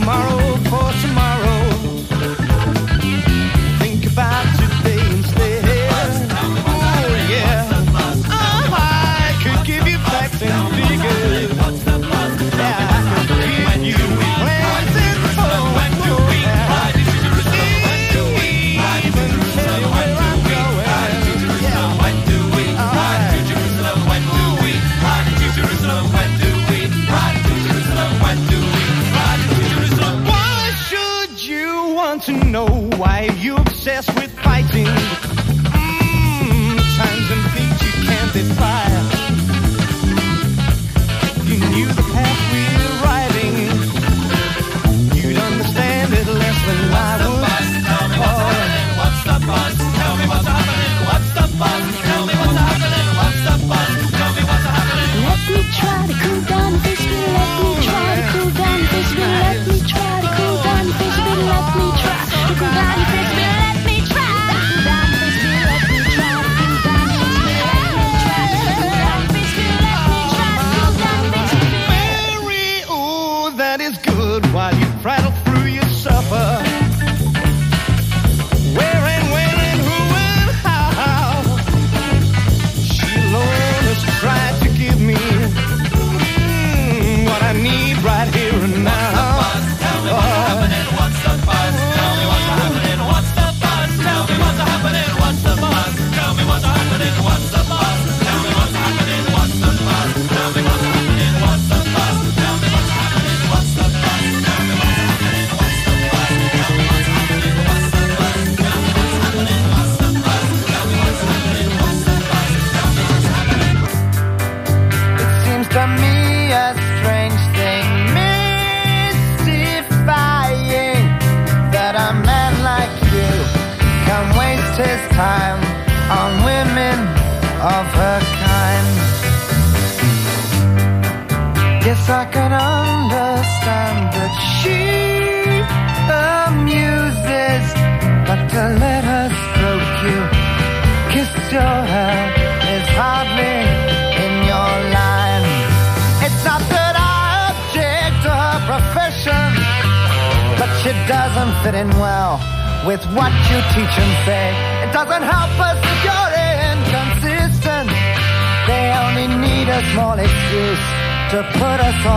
tomorrow for tomorrow.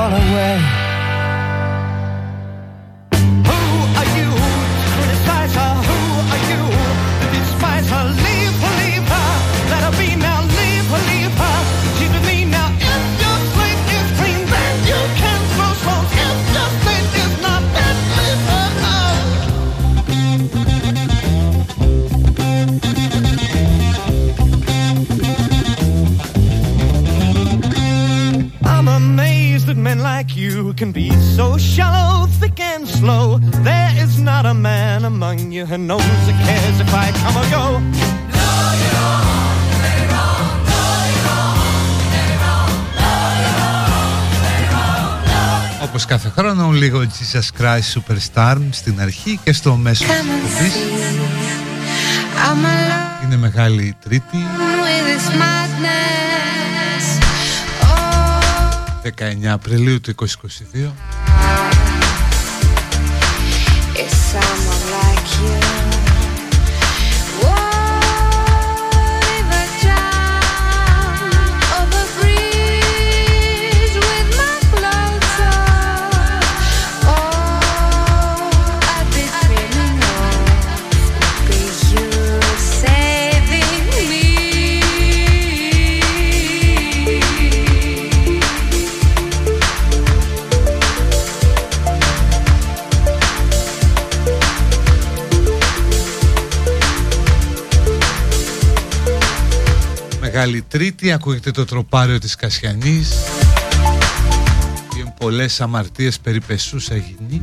fall away. you who knows cares if I come or go. Κάθε χρόνο, λίγο Jesus Christ Superstar στην αρχή και στο μέσο της. Είναι μεγάλη τρίτη. 19 Απριλίου του 2022. Μεγάλη Τρίτη. Ακούγεται το τροπάριο της Κασιανής. Και πολλές αμαρτίες περιπεσούς αγινή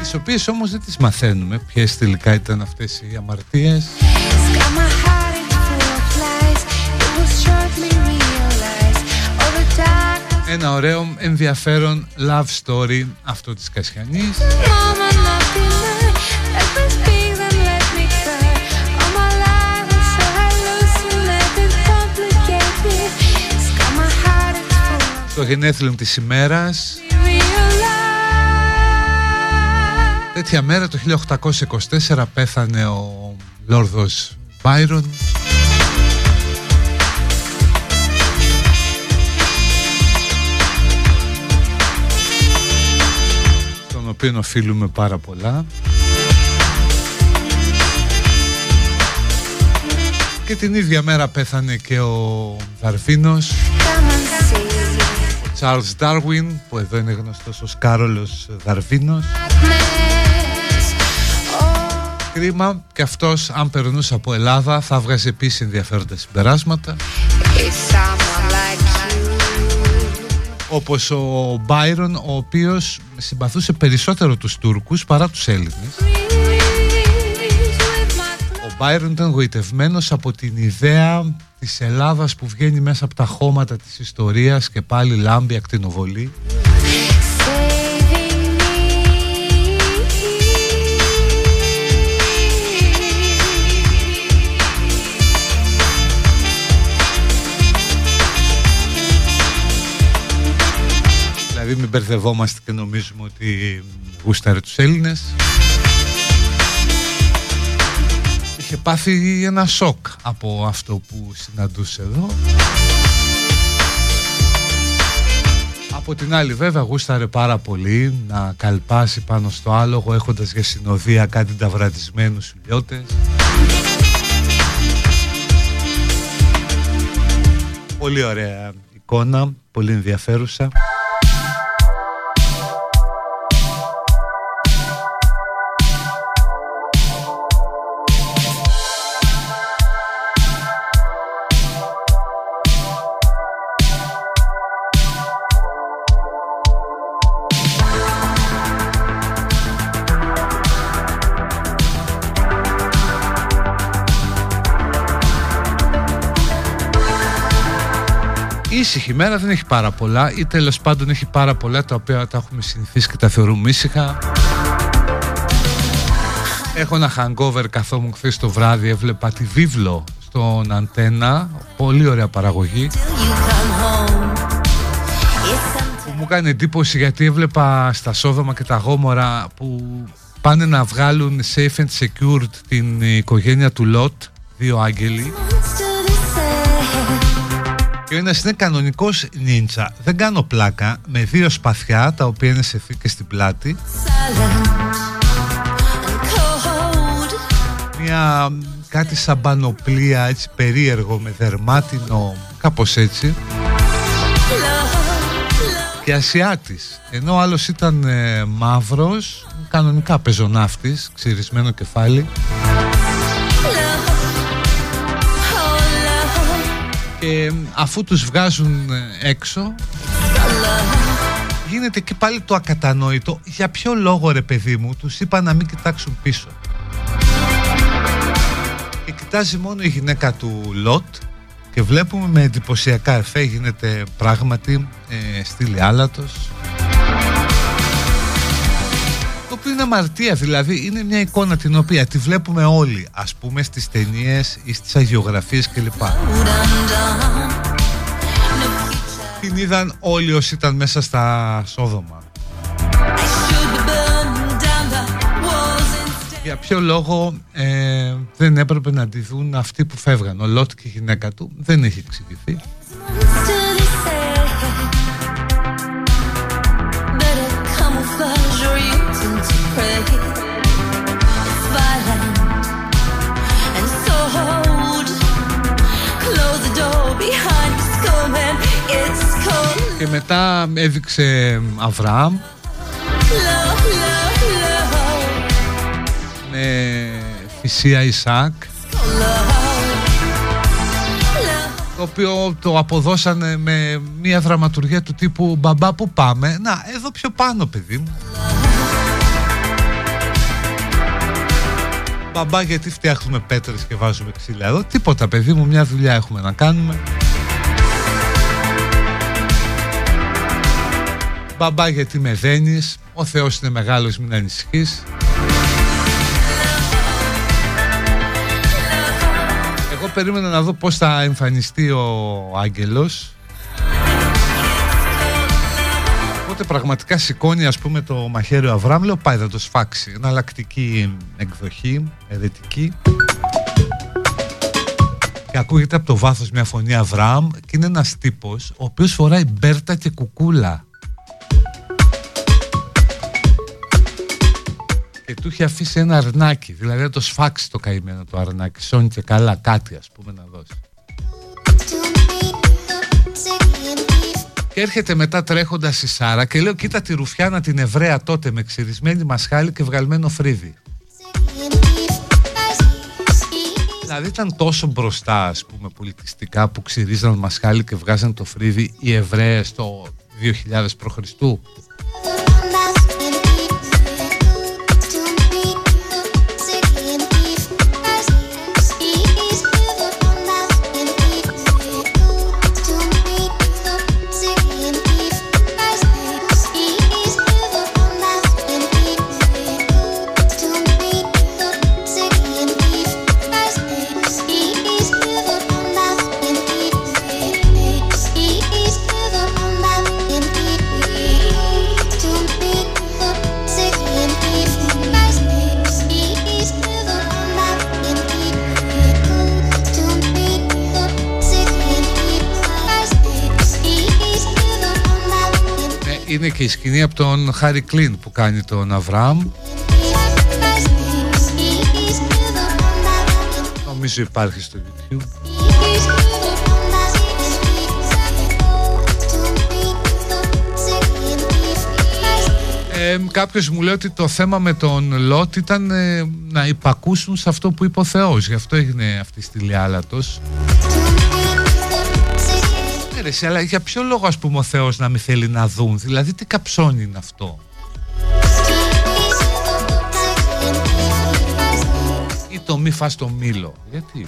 τις οποίες όμως δεν τις μαθαίνουμε ποιες τελικά ήταν αυτές οι αμαρτίες. Ένα ωραίο ενδιαφέρον love story αυτό της Κασιανής. Το γενέθλιο της ημέρας. Τέτοια μέρα το 1824 πέθανε ο Λόρδος Μπάιρον. Τον οποίο οφείλουμε πάρα πολλά. Και την ίδια μέρα πέθανε και ο Δαρβίνος Charles Darwin που εδώ είναι γνωστός ως Κάρολος Δαρβίνος. Κρίμα και αυτός αν περνούσε από Ελλάδα θα βγάζει επίσης ενδιαφέροντα συμπεράσματα. Όπως ο Μπάιρον ο οποίος συμπαθούσε περισσότερο τους Τούρκους παρά τους Έλληνες. Ο Μπάιρον ήταν γοητευμένος από την ιδέα της Ελλάδας που βγαίνει μέσα από τα χώματα της ιστορίας και πάλι λάμπει ακτινοβολή. Δηλαδή μην μπερδευόμαστε και νομίζουμε ότι γούσταρε τους Έλληνες Είχε πάθει ένα σοκ από αυτό που συναντούσε εδώ. Από την άλλη βέβαια γούσταρε πάρα πολύ να καλπάσει πάνω στο άλογο έχοντας για συνοδεία κάτι ταυρατισμένους ηλιώτες. Πολύ ωραία εικόνα, πολύ ενδιαφέρουσα ήσυχη μέρα δεν έχει πάρα πολλά ή τέλος πάντων έχει πάρα πολλά τα οποία τα έχουμε συνηθίσει και τα θεωρούμε ήσυχα. Έχω ένα hangover καθόμουν χθες το βράδυ, έβλεπα τη βίβλο στον Αντένα, πολύ ωραία παραγωγή. Που μου κάνει εντύπωση γιατί έβλεπα στα Σόδομα και τα Γόμορα που πάνε να βγάλουν safe and secured την οικογένεια του Λότ, δύο άγγελοι. Και ο ένας είναι κανονικός νίντσα Δεν κάνω πλάκα. Με δύο σπαθιά τα οποία είναι σε θήκες στην πλάτη. Μια κάτι σαν πανοπλία έτσι περίεργο με δερμάτινο κάπως έτσι. Και Ασιάτης. Ενώ ο άλλος ήταν ε, μαύρος κανονικά πεζοναύτης ξυρισμένο κεφάλι και αφού τους βγάζουν ε, έξω γίνεται και πάλι το ακατανόητο. Για ποιο λόγο ρε παιδί μου τους είπα να μην κοιτάξουν πίσω. Και κοιτάζει μόνο η γυναίκα του Λότ και βλέπουμε με εντυπωσιακά εφέ γίνεται πράγματι ε, στήλη άλατος το οποίο είναι αμαρτία δηλαδή είναι μια εικόνα την οποία τη βλέπουμε όλοι ας πούμε στις ταινίες ή στις αγιογραφίες κλπ. Την είδαν όλοι όσοι ήταν μέσα στα Σόδομα για ποιο λόγο ε, δεν έπρεπε να τη δουν αυτοί που φεύγαν. Ο Λότ και η γυναίκα του δεν έχει εξηγηθεί Και μετά έδειξε Αβραάμ. Με θυσία Ισάκ. Το οποίο το αποδώσανε με μια δραματουργία του τύπου «Μπαμπά που πάμε» να εδώ πιο πάνω παιδί μου. Μπαμπά γιατί φτιάχνουμε πέτρες και βάζουμε ξύλα εδώ Τίποτα παιδί μου μια δουλειά έχουμε να κάνουμε Μπαμπά γιατί με δένεις. Ο Θεός είναι μεγάλος μην ανησυχείς. Εγώ περίμενα να δω πώς θα εμφανιστεί ο Άγγελος. Οπότε πραγματικά σηκώνει ας πούμε το μαχαίρι ο Αβραάμ Λέω πάει θα το σφάξει Εναλλακτική εκδοχή, ερετική. Και ακούγεται από το βάθος μια φωνή Αβραάμ και είναι ένας τύπος ο οποίος φοράει μπέρτα και κουκούλα και του είχε αφήσει ένα αρνάκι δηλαδή να το σφάξει το καημένο το αρνάκι σώνει και καλά κάτι ας πούμε να δώσει και έρχεται μετά τρέχοντας η Σάρα και λέω: Κοίτα τη Ρουφιάνα την Εβραία τότε με ξυρισμένη μασχάλη και βγαλμένο φρύδι. Δηλαδή ήταν τόσο μπροστά, ας πούμε, πολιτιστικά που ξυρίζαν μασχάλη και βγάζαν το φρύδι οι Εβραίες το 2000 π.Χ. είναι και η σκηνή από τον Χάρι Κλίν που κάνει τον Αβραάμ. Νομίζω υπάρχει στο YouTube. Ε, κάποιος μου λέει ότι το θέμα με τον Λότ ήταν ε, να υπακούσουν σε αυτό που είπε ο Θεός. Γι' αυτό έγινε αυτή στη Λιάλατος ρε, αλλά για ποιο λόγο ας πούμε ο Θεός να μην θέλει να δουν; Δηλαδή τι καψόνι είναι αυτό; Ή το μη φας το μήλο; Γιατί;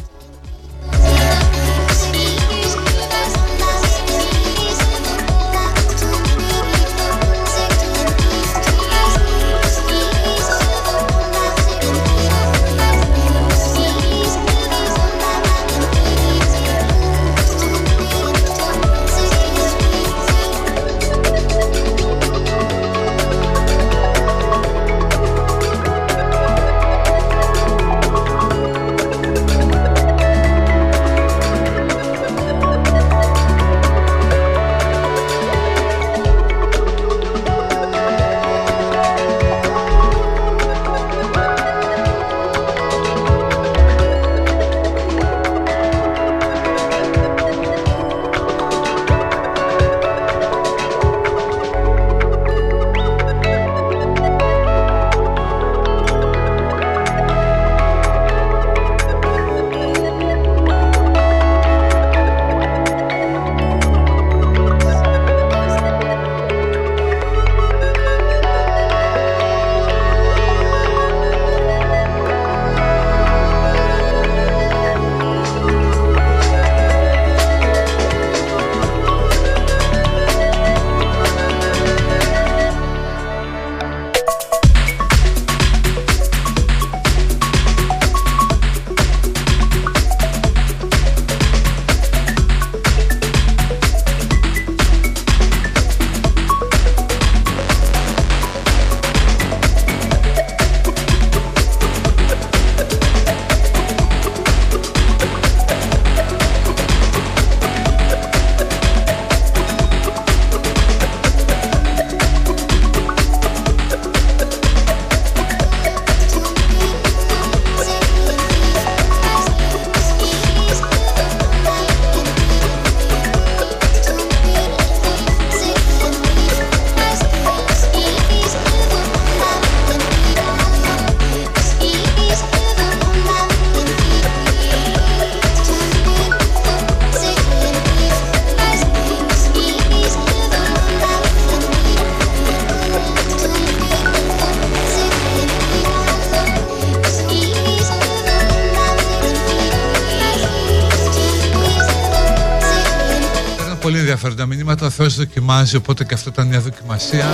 Ενδιαφέροντα μηνύματα. Ο Θεός δοκιμάζει, οπότε και αυτό ήταν μια δοκιμασία.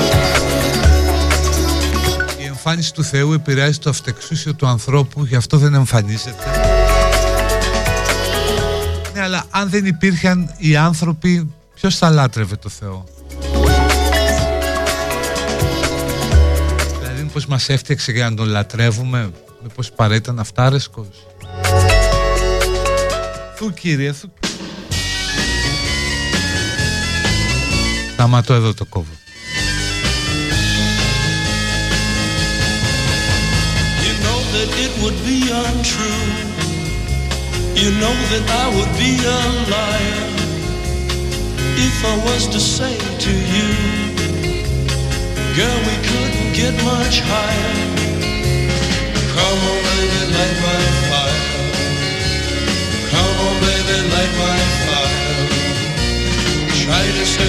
Η εμφάνιση του Θεού επηρεάζει το αυτεξούσιο του ανθρώπου, γι' αυτό δεν εμφανίζεται. Ναι, αλλά αν δεν υπήρχαν οι άνθρωποι, ποιος θα λάτρευε το Θεό; Δηλαδή, μήπως μας έφτιαξε για να τον λατρεύουμε, μήπως παρά ήταν αυτάρεσκος; Θου κύριε, θου Σταματώ εδώ το κόβω. You know that it would be untrue. You know that I would be a liar if I was to say to you, Girl, we couldn't get much higher. Come on, baby, light my fire. Come on, baby, light my fire. Try to set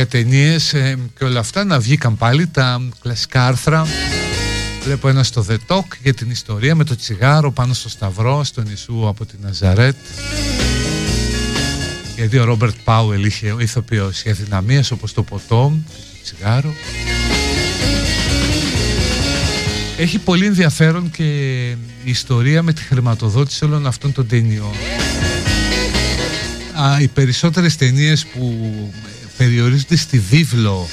Για ταινίες και όλα αυτά να βγήκαν πάλι τα κλασικά άρθρα. Βλέπω ένα στο The Talk για την ιστορία με το τσιγάρο πάνω στο σταυρό στον Ιησού από την Ναζαρέτ. Γιατί ο Ρόμπερτ Πάουελ είχε ηθοποιός οι αδυναμίες όπως το ποτό και το τσιγάρο. Έχει πολύ ενδιαφέρον και η ιστορία με τη χρηματοδότηση όλων αυτών των ταινιών. Α, οι περισσότερες ταινίες που περιορίζονται στη βίβλο.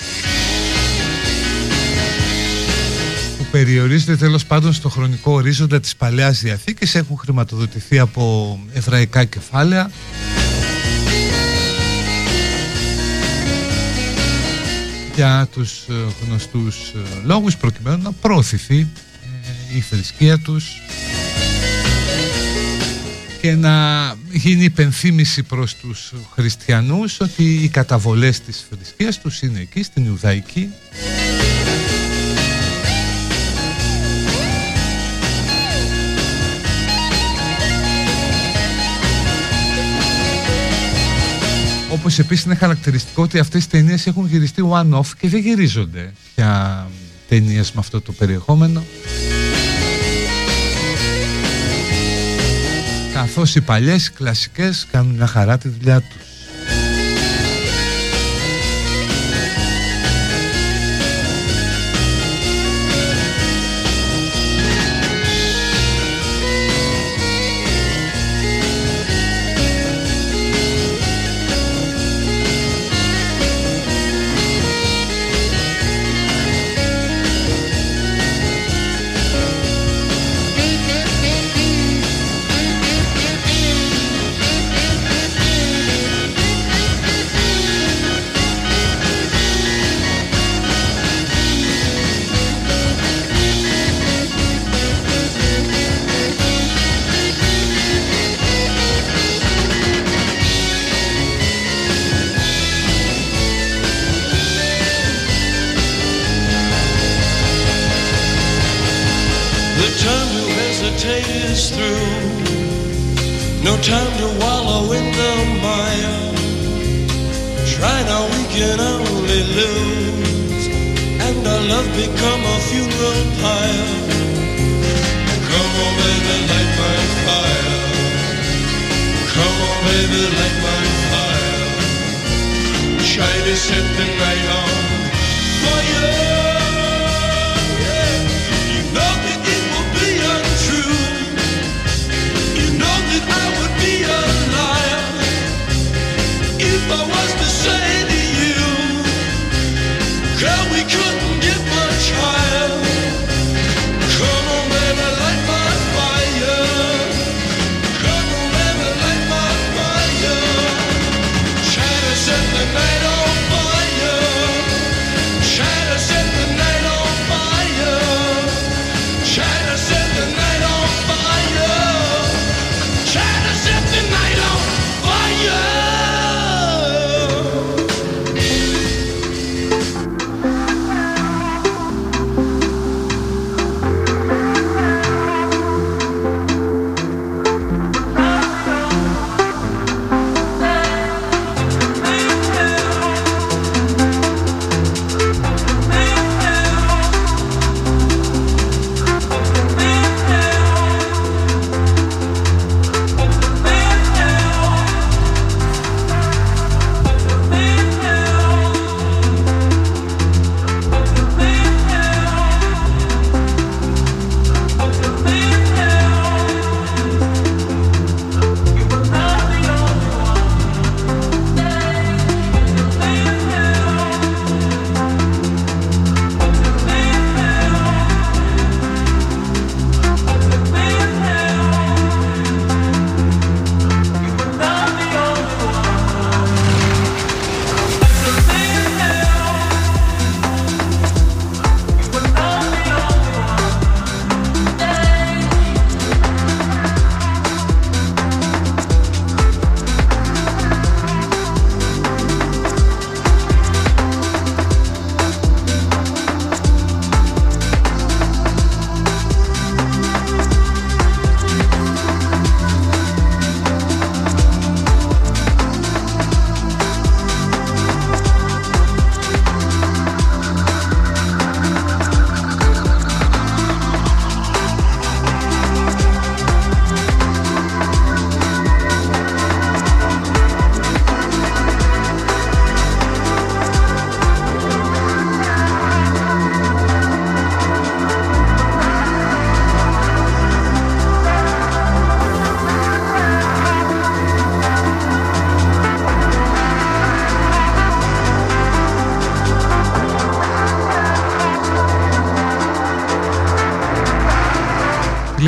Που περιορίζονται τέλος πάντων στο χρονικό ορίζοντα της Παλαιάς Διαθήκης. Έχουν χρηματοδοτηθεί από εβραϊκά κεφάλαια. Για τους ε, γνωστούς ε, λόγους προκειμένου να προωθηθεί ε, η θρησκεία τους και να γίνει υπενθύμηση προς τους χριστιανούς ότι οι καταβολές της θρησκείας τους είναι εκεί στην Ιουδαϊκή Όπως επίσης είναι χαρακτηριστικό ότι αυτές οι ταινίες έχουν γυριστεί one-off και δεν γυρίζονται για ταινίες με αυτό το περιεχόμενο. καθώς οι παλιές κλασικές κάνουν μια χαρά τη δουλειά τους.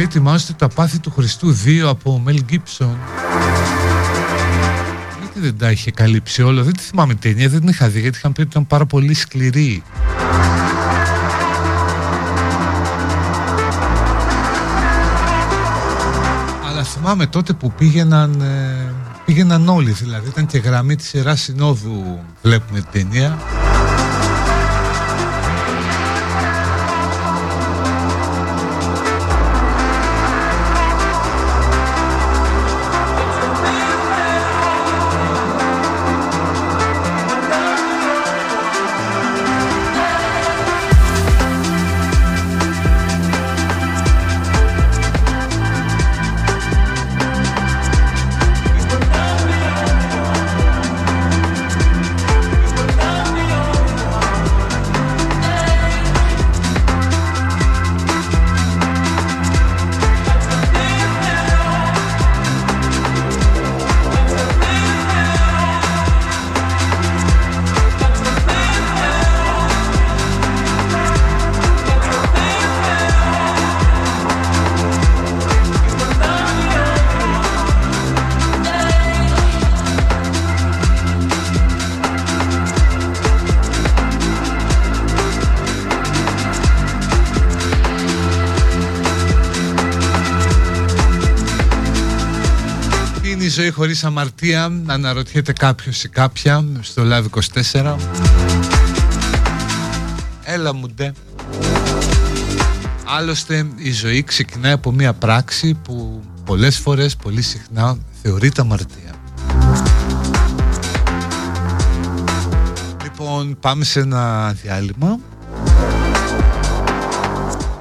ετοιμάσετε το απάθη του Χριστού 2 από Μέλ Γκίψον. Γιατί δεν τα είχε καλύψει όλα, δεν τη θυμάμαι ταινία, δεν την είχα δει γιατί είχαν πει ότι ήταν πάρα πολύ σκληρή. Αλλά θυμάμαι τότε που πήγαιναν, ε, πήγαιναν όλοι δηλαδή, ήταν και γραμμή της Ιεράς Συνόδου βλέπουμε την ταινία. Ζωή χωρίς αμαρτία Αναρωτιέται κάποιος ή κάποια Στο Live 24 Έλα μου ντε Άλλωστε η ζωή ξεκινάει από μια πράξη Που πολλές φορές, πολύ συχνά Θεωρείται αμαρτία. Λοιπόν πάμε σε ένα διάλειμμα.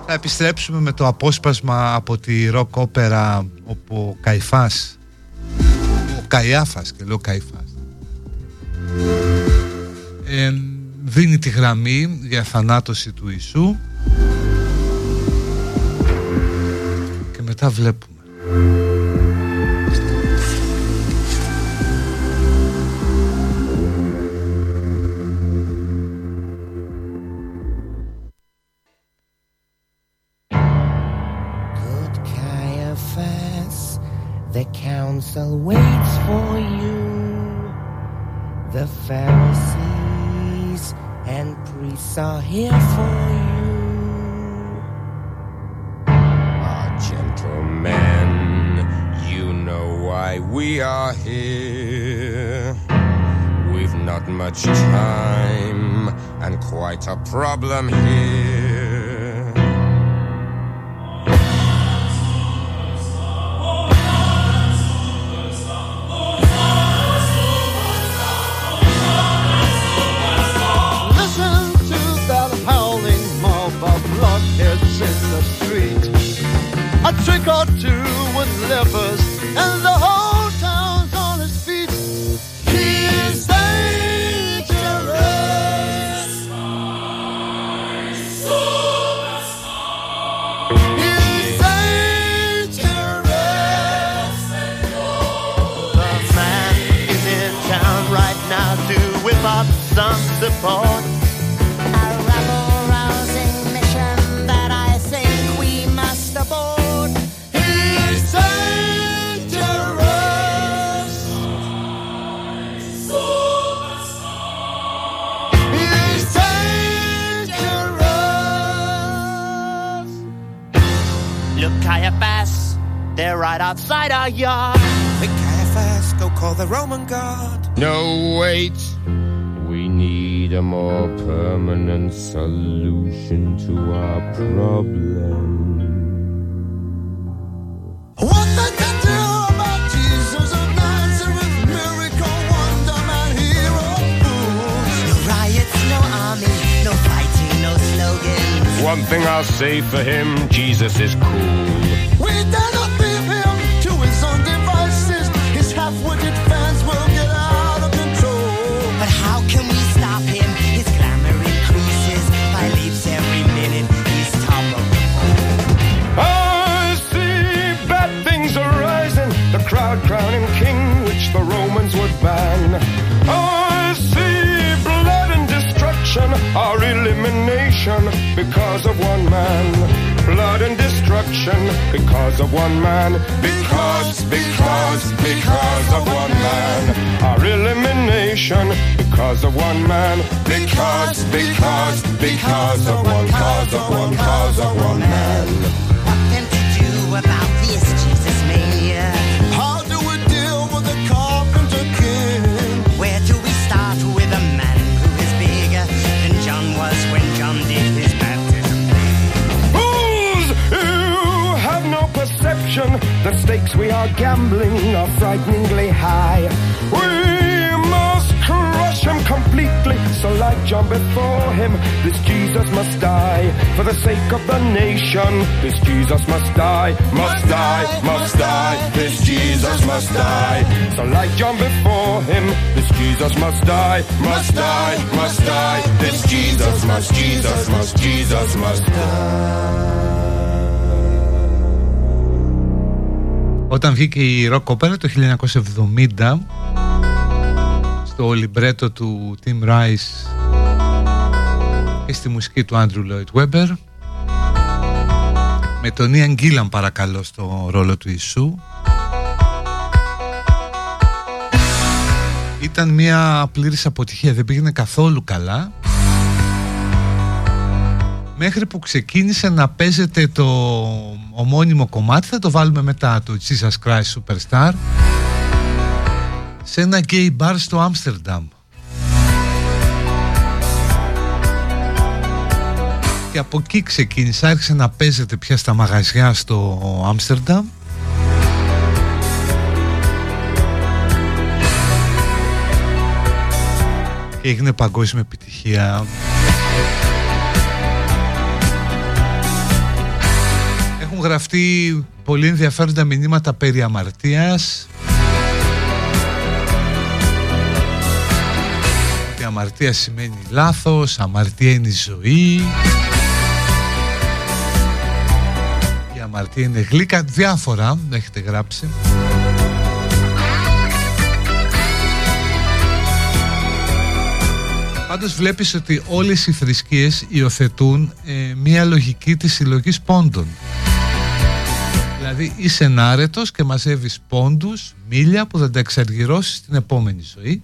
Θα επιστρέψουμε με το απόσπασμα από τη ροκ όπερα όπου ο Καϊφάς ο Καϊάφας και λέω Καϊφάς ε, δίνει τη γραμμή για θανάτωση του Ιησού και μετά βλέπουμε Good Caiaphas, the council waits for you. The Pharisees and priests are here for you. Ah, gentlemen, you know why we are here. We've not much time and quite a problem here. Trick or two with lepers, right outside our yard. Quick, Caiaphas, go call the Roman guard. No, wait. We need a more permanent solution to our problem. What they do about Jesus of Nazareth, miracle, wonder man, hero, fool. No riots, no army, no fighting, no slogans. One thing I'll say for him Jesus is cool. Because of one man. Because, because, because of one man. Our elimination, because of one man. Because, because, because of one cause of one cause of one man. We are gambling are frighteningly high. We must crush him completely. So, like John before him, this Jesus must die. For the sake of the nation, this Jesus must die, must die, must die. This Jesus must die. So, like John before him, this Jesus must die, must die, must die. This Jesus must, Jesus must, Jesus must die. Όταν βγήκε η rock opera το 1970 στο λιμπρέτο του Tim Rice και στη μουσική του Andrew Lloyd Webber με τον Ian Gillan παρακαλώ στο ρόλο του Ιησού. Ήταν μια πλήρης αποτυχία δεν πήγαινε καθόλου καλά. Μέχρι που ξεκίνησε να παίζεται το ομώνυμο κομμάτι. Θα το βάλουμε μετά το Jesus Christ Superstar. Σε ένα gay bar στο Άμστερνταμ. Και από εκεί ξεκίνησα. Άρχισε να παίζεται πια στα μαγαζιά στο Άμστερνταμ. Και έγινε παγκόσμια επιτυχία. έχουν γραφτεί πολύ ενδιαφέροντα μηνύματα περί αμαρτίας. Η αμαρτία σημαίνει λάθος, αμαρτία είναι ζωή. Η αμαρτία είναι γλύκα, διάφορα έχετε γράψει. Πάντως βλέπεις ότι όλες οι θρησκείες υιοθετούν ε, μία λογική της συλλογής πόντων. Δηλαδή είσαι ενάρετος και μαζεύεις πόντους μίλια που θα τα εξαργυρώσεις στην επόμενη ζωή.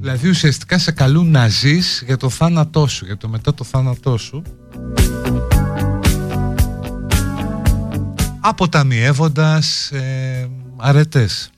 Δηλαδή ουσιαστικά σε καλούν να ζεις για το θάνατό σου, για το μετά το θάνατό σου. Αποταμιεύοντας ε, αρετές.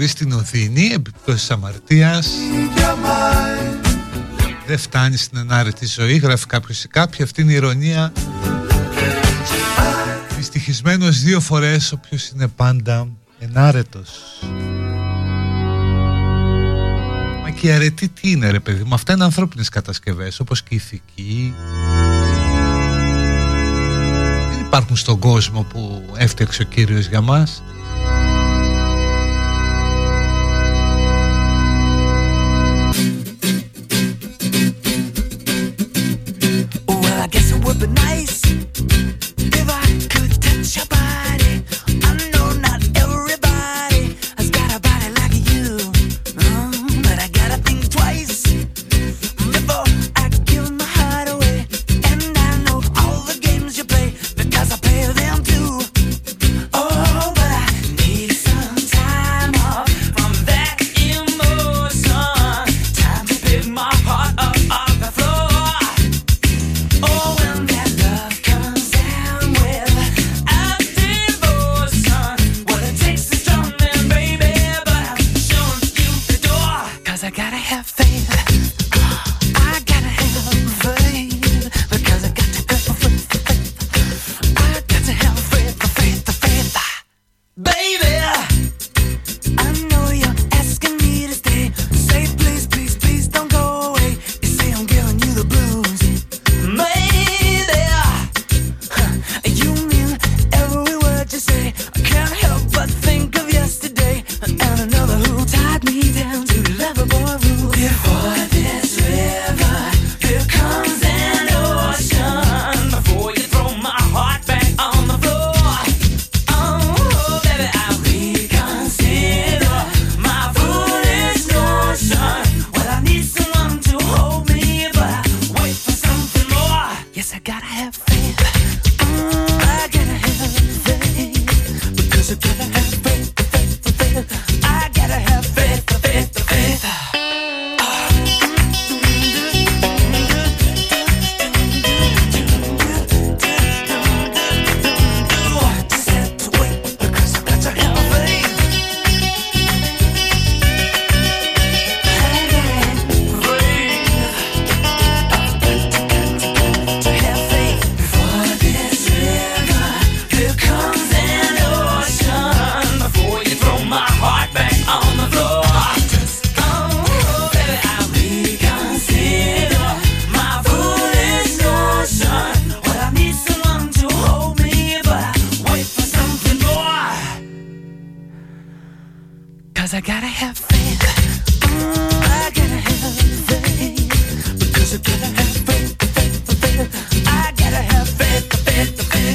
χωρίς την οδύνη, επιπτώσεις αμαρτίας. Δεν φτάνει στην ενάρετη ζωή, γράφει κάποιος ή κάποια, αυτή είναι η ηρωνία. Δυστυχισμένος δύο φορές, όποιος είναι πάντα ενάρετος. Μα και αρετή τι είναι ρε παιδί μου, αυτά είναι ανθρώπινες κατασκευές όπως και η ηθική. Δεν υπάρχουν στον κόσμο που έφτιαξε ο Κύριος για μας.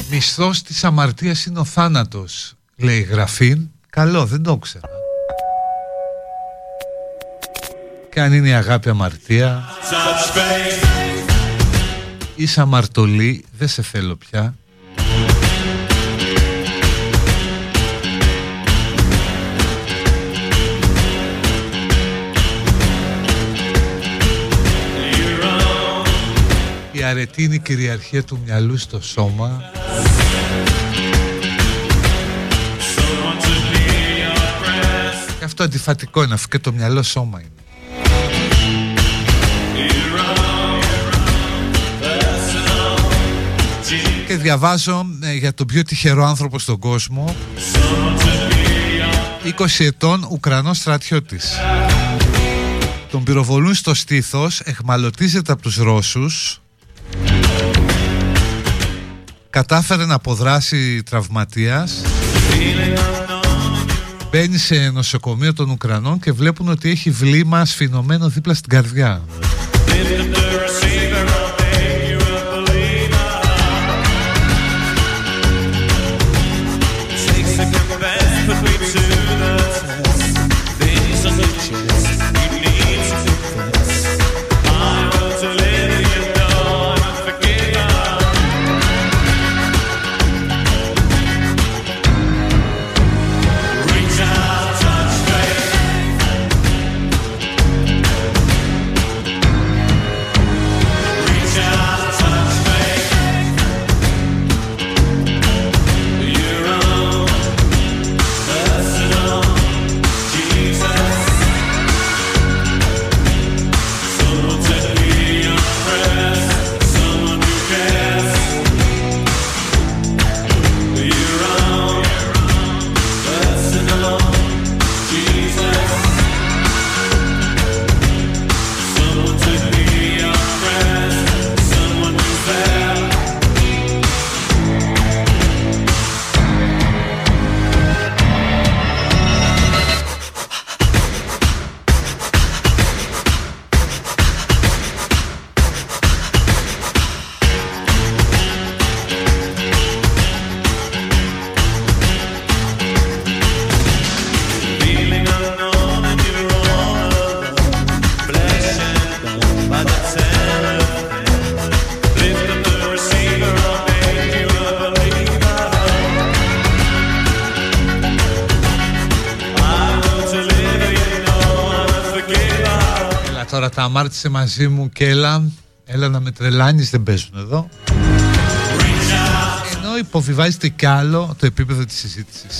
Μισθός της αμαρτίας είναι ο θάνατος, λέει η γραφήν. Καλό, δεν το ξέρω. Και αν είναι η αγάπη αμαρτία. Είσαι αμαρτωλή, δεν σε θέλω πια. Η αρετή είναι η κυριαρχία του μυαλού στο σώμα Someone to be your breath. Και αυτό αντιφατικό είναι, αφού και το μυαλό σώμα είναι. You're wrong. Personal. Jesus. Και διαβάζω ε, για τον πιο τυχερό άνθρωπο στον κόσμο Someone to be your 20 ετών Ουκρανός στρατιώτης Τον πυροβολούν στο στήθος Εχμαλωτίζεται από τους Ρώσους Κατάφερε να αποδράσει τραυματίας feeling unknown. Μπαίνει σε νοσοκομείο των Ουκρανών Και βλέπουν ότι έχει βλήμα σφινωμένο δίπλα στην καρδιά αμάρτησε μαζί μου και έλα, έλα να με τρελάνεις, δεν παίζουν εδώ. Ενώ υποβιβάζεται κι άλλο το επίπεδο της συζήτησης.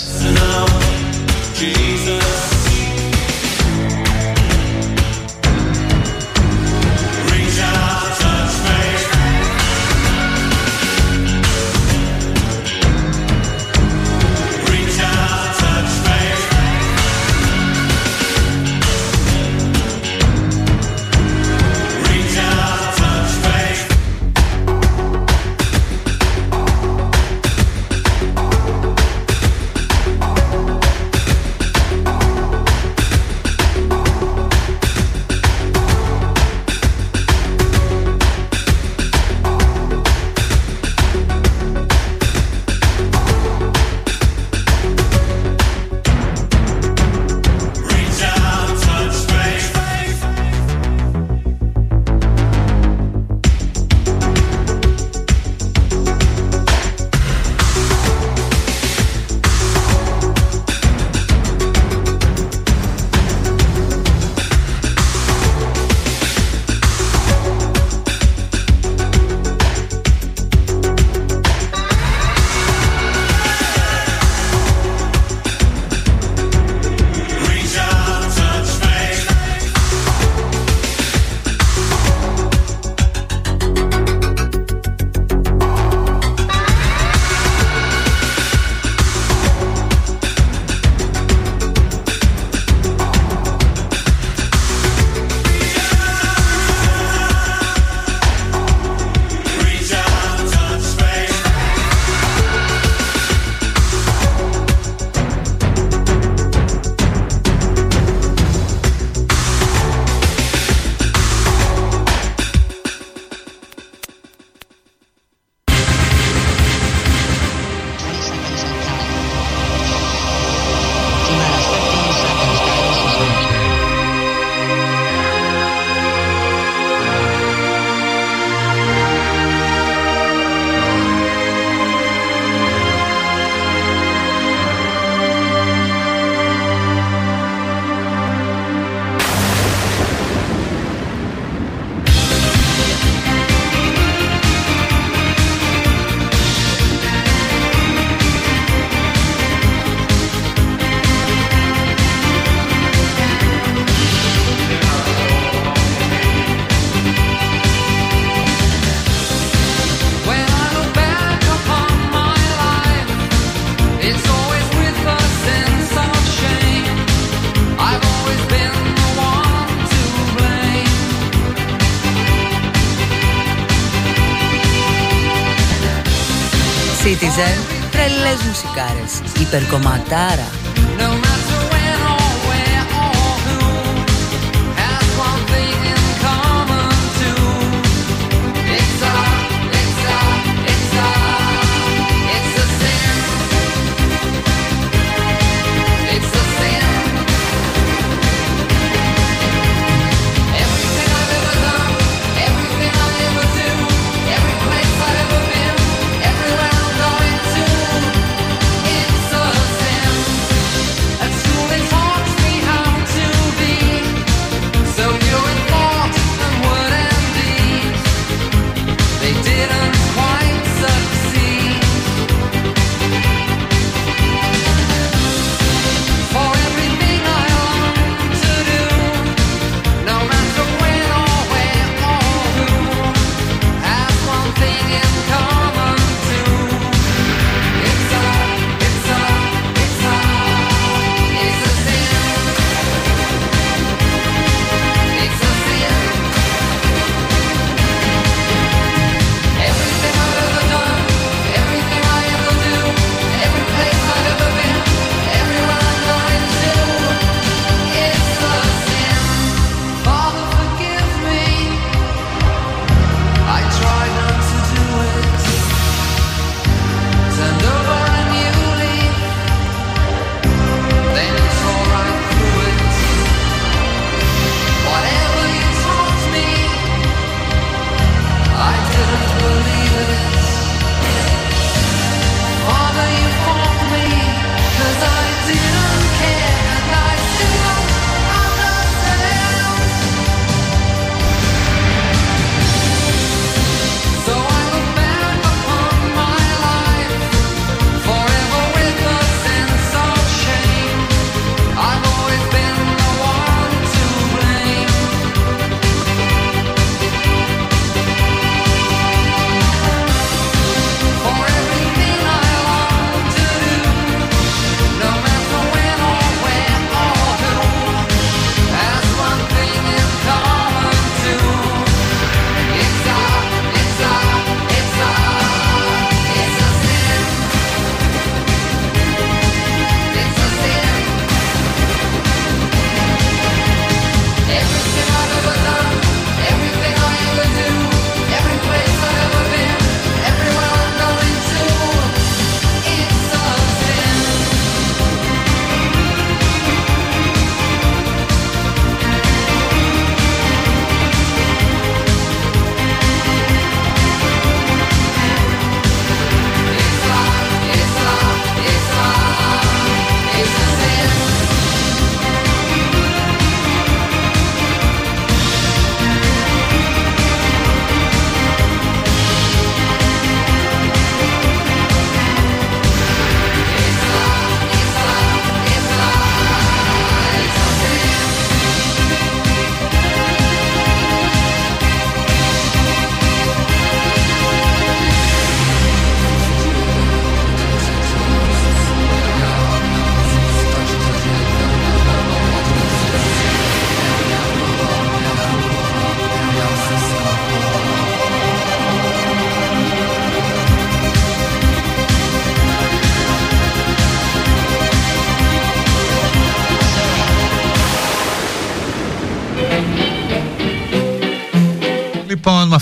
Υπερκόμα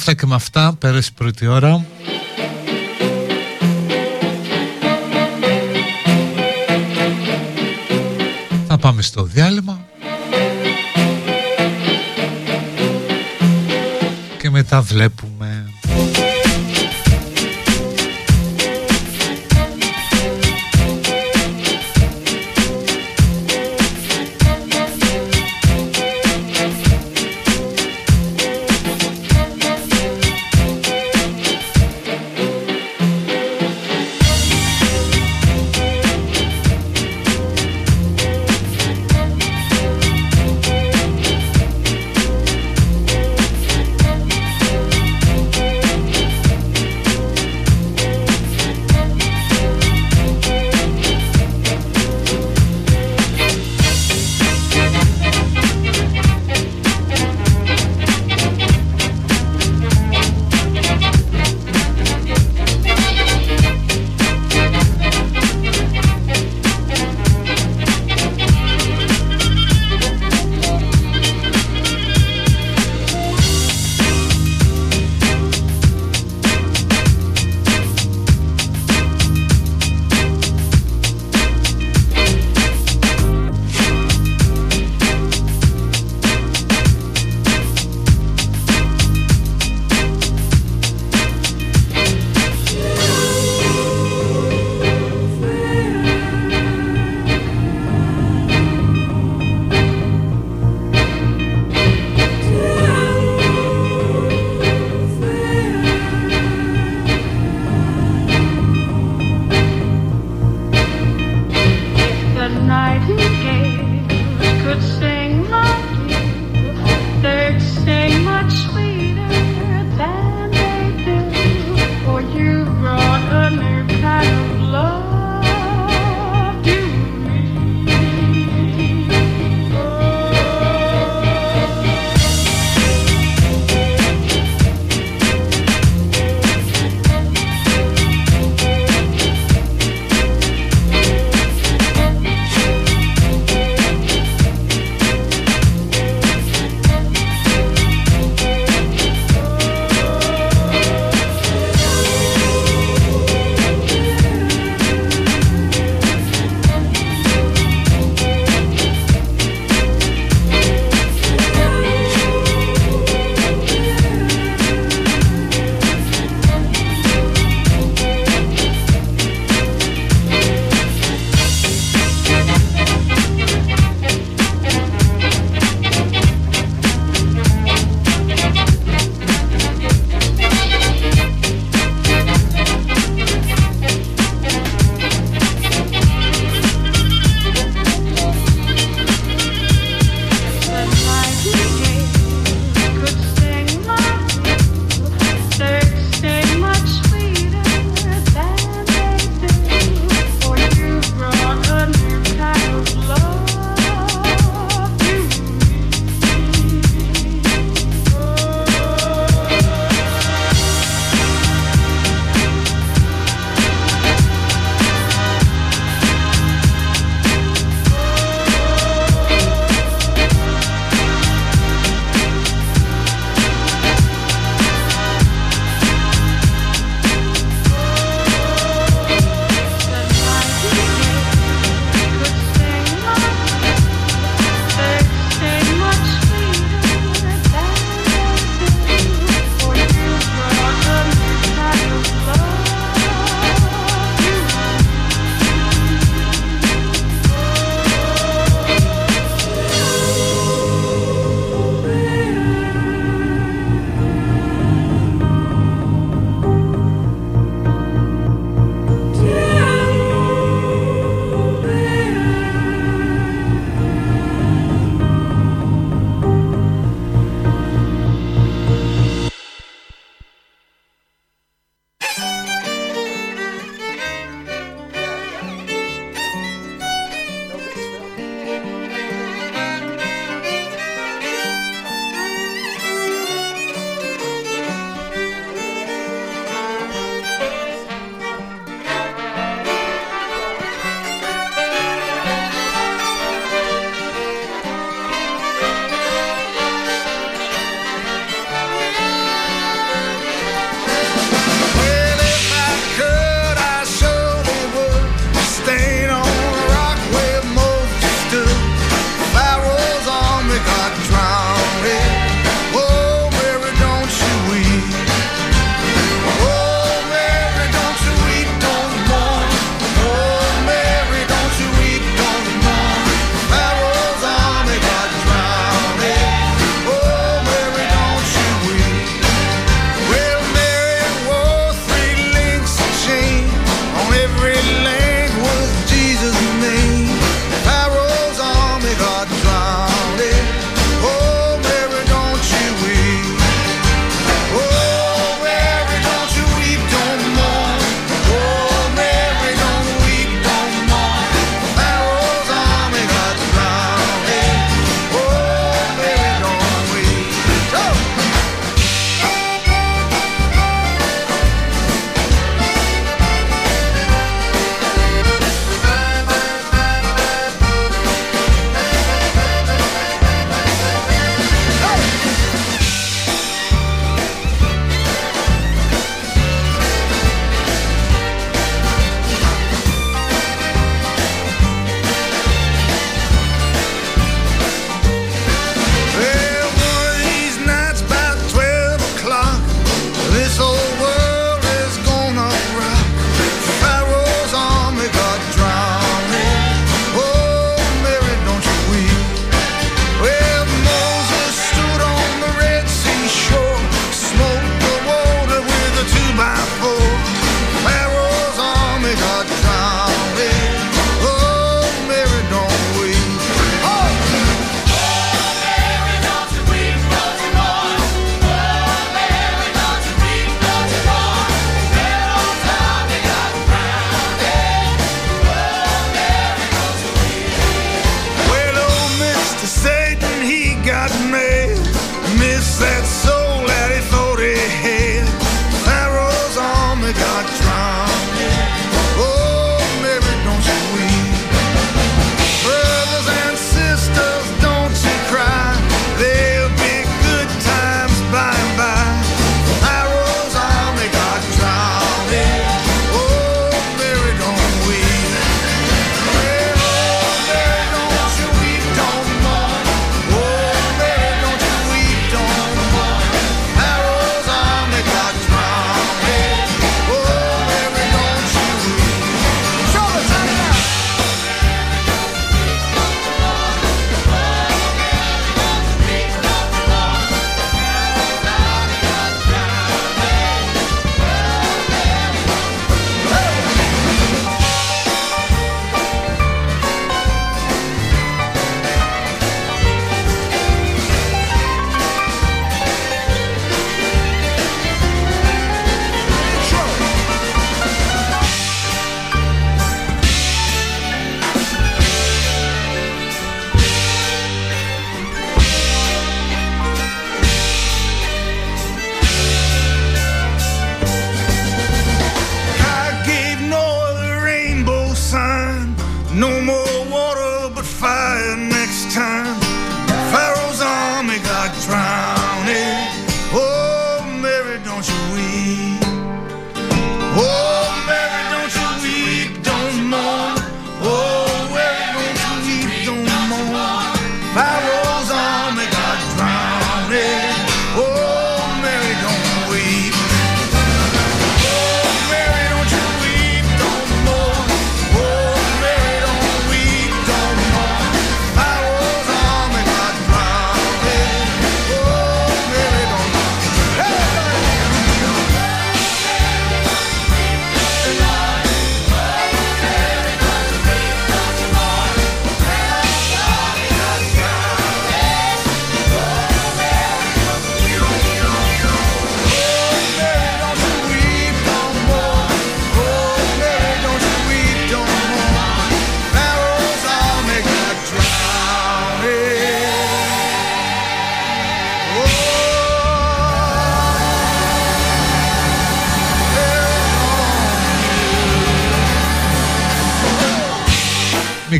αυτά και με αυτά πέρασε η πρώτη ώρα. Θα πάμε στο διάλειμμα. Και μετά βλέπουμε.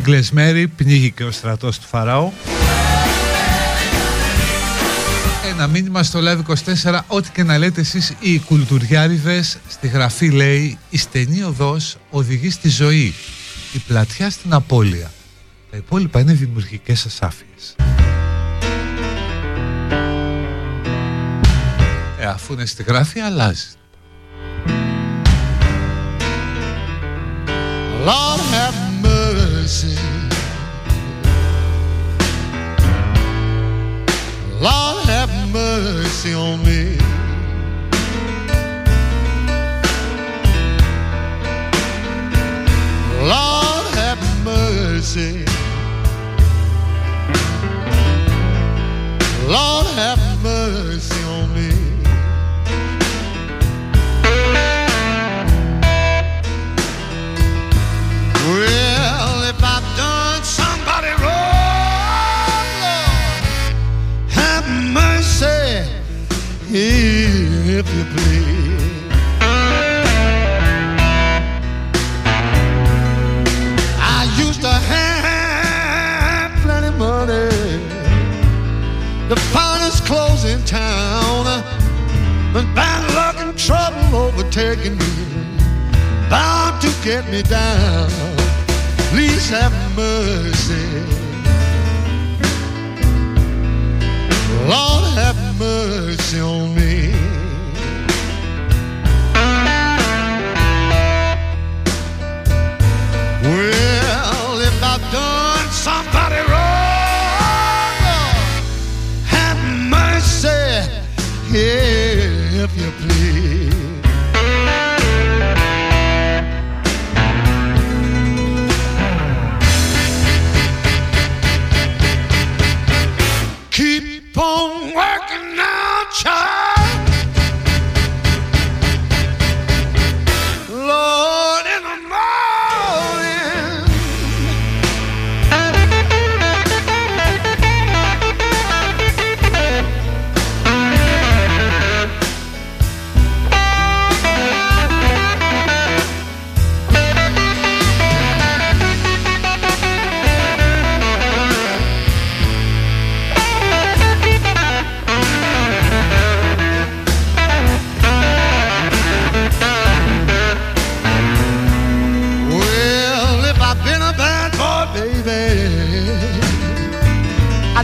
Κλεσμέρι, πνίγηκε ο στρατός του Φαραώ. Ένα μήνυμα στο Live24, ό,τι και να λέτε εσείς οι κουλτουριάριδες, στη γραφή λέει «Η στενή οδός οδηγεί στη ζωή, η πλατιά στην απώλεια». Τα υπόλοιπα είναι δημιουργικές ασάφειες. Ε, αφού είναι στη γραφή αλλάζει. Lord have Lord have mercy on me. Lord have mercy. Lord have mercy on me. Well, if you please. I used to have plenty money, the finest clothes in town, but bad luck and trouble overtaking me bound to get me down. Please have mercy. Lord, have mercy on me. Well, if I've done somebody wrong, have mercy, if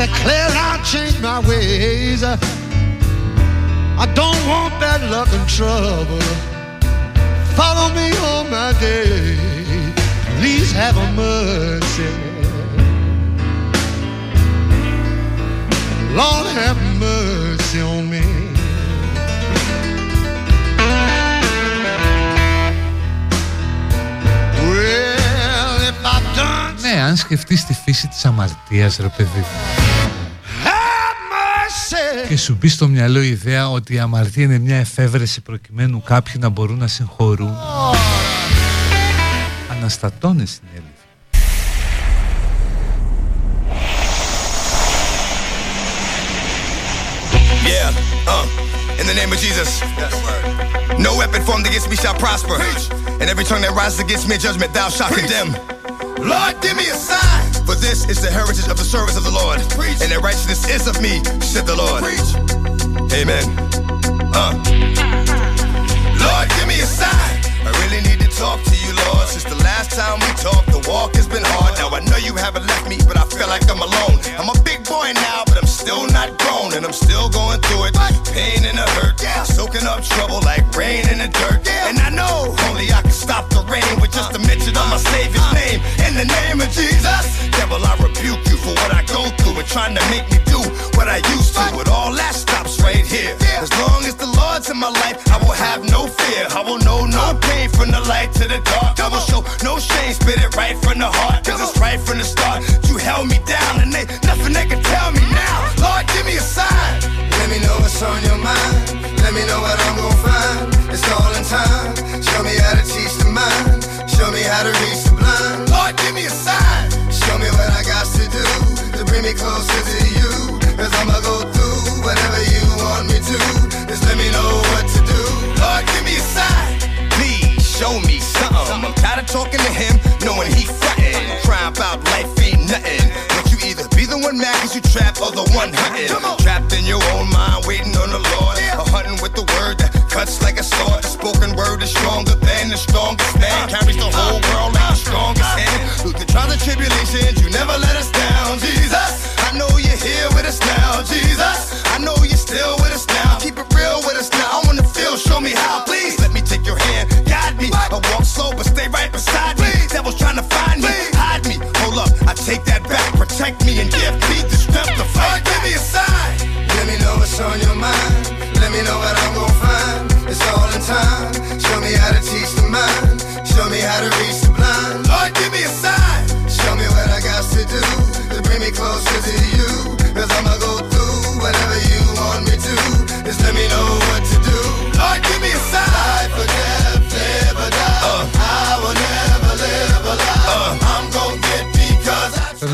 declare I'll change my ways. I don't want bad luck and trouble. Follow me all my days. Please have a mercy. Lord, have mercy on me. Well, if I've done Ναι, αν σκεφτείς τη φύση της αμαρτίας ρε παιδί μου, mercy. Και σου μπει στο μυαλό η ιδέα ότι η αμαρτία είναι μια εφεύρεση προκειμένου κάποιοι να μπορούν να συγχωρούν αναστατώνες την αλήθεια. Yeah, uh, in the name of Jesus. No weapon formed against me shall prosper. And every tongue that rises against me in judgment, thou shalt condemn. Lord, give me a sign. For this is the heritage of the service of the Lord. And that righteousness is of me, said the Lord. Amen. Uh. Lord, give me a sign. I really need to talk to you, Lord. Since the last time we talked, the walk has been hard. Now I know you haven't left me, but I feel like I'm alone. I'm a big boy now, but I'm still not grown, and I'm still going through it. Pain and the hurt, soaking up trouble like rain in the dirt. And I know only I can stop rain with just a mention of my Savior's name. In the name of Jesus, devil, I rebuke you for what I go through and trying to make me do what I used to. But all that stops right here. As long as the Lord's in my life, I will have no fear. I will know no pain from the light to the dark. I will show no shame, spit it right from the heart. Cause it's right from the start. You held me down and they nothing they can tell me now. Lord, give me a sign. Let me know what's on your mind. Let me know what I'm gonna find. It's all in time. Show me how to teach the mind. Show me how to reach the blind. Lord, give me a sign. Show me what I got to do to bring me closer to you. Cause I'ma go through whatever you want me to. Just let me know what to do. Lord, give me a sign. Please show me something. I'm tired of talking to him, knowing he frontin'. Crying about life ain't nothing. But you either be the one mad cause you trapped or the one hunting. Trapped in your own mind, waiting cuts like a sword. Spoken word is stronger than the strongest man. Carries the whole world like the strongest hand. Through the trials and tribulations, you never let us down, Jesus. I know you're here with us now, Jesus. I know you're still with us now. Keep it real with us now. I wanna feel, show me how, please. Let me take your hand, guide me. I walk slow, but stay right beside me. Devil's trying to find me, hide me. Hold up, I take that back. Protect me and give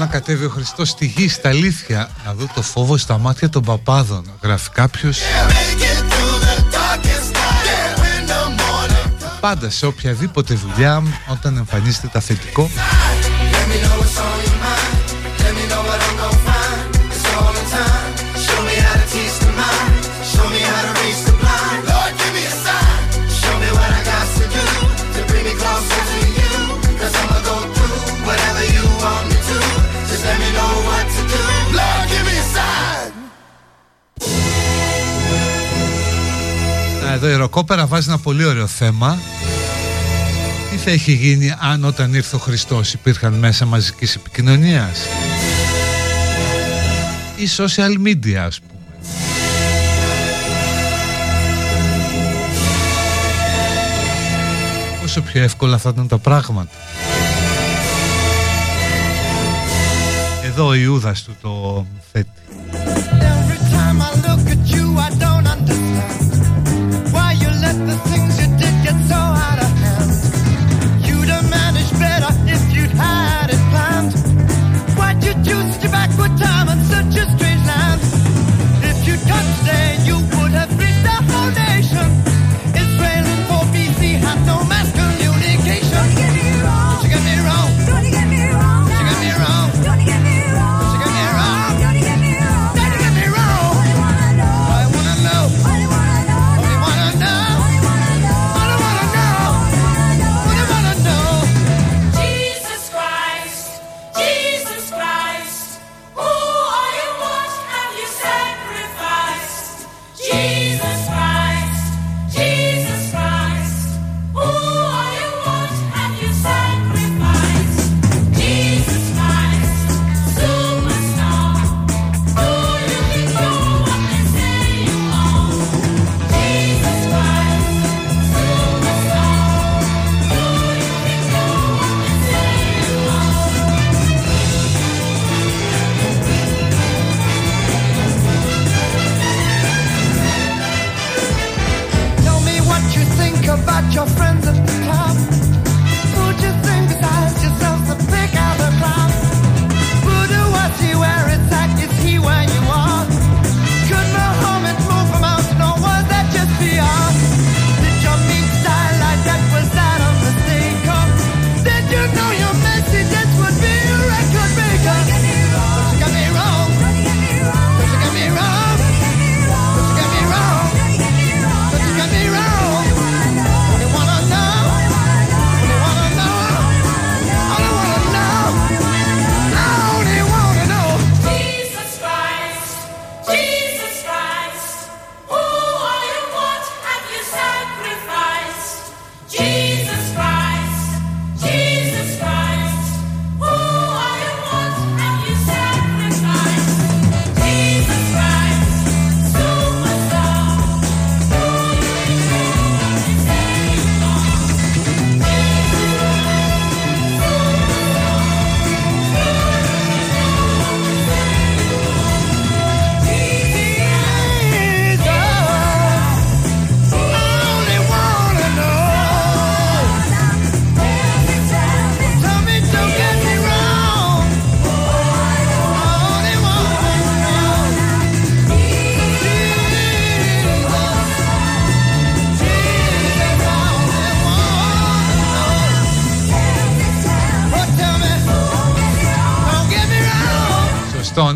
because I Θέλω να κατέβει ο Χριστός στη γη, στα αλήθεια, να δω το φόβο στα μάτια των παπάδων. Γράφει κάποιος. make it through the darkest night. Yeah, in the morning. Πάντα σε οποιαδήποτε δουλειά, όταν εμφανίζεται τα θετικό, Let Εδώ η Ροκόπερα βάζει ένα πολύ ωραίο θέμα. Τι θα έχει γίνει αν όταν ήρθε ο Χριστός υπήρχαν μέσα μαζικής επικοινωνίας; Ή social media ας πούμε. Όσο πιο εύκολα θα ήταν τα πράγματα. Εδώ ο Ιούδας του το θέτει. Every time I look at you, I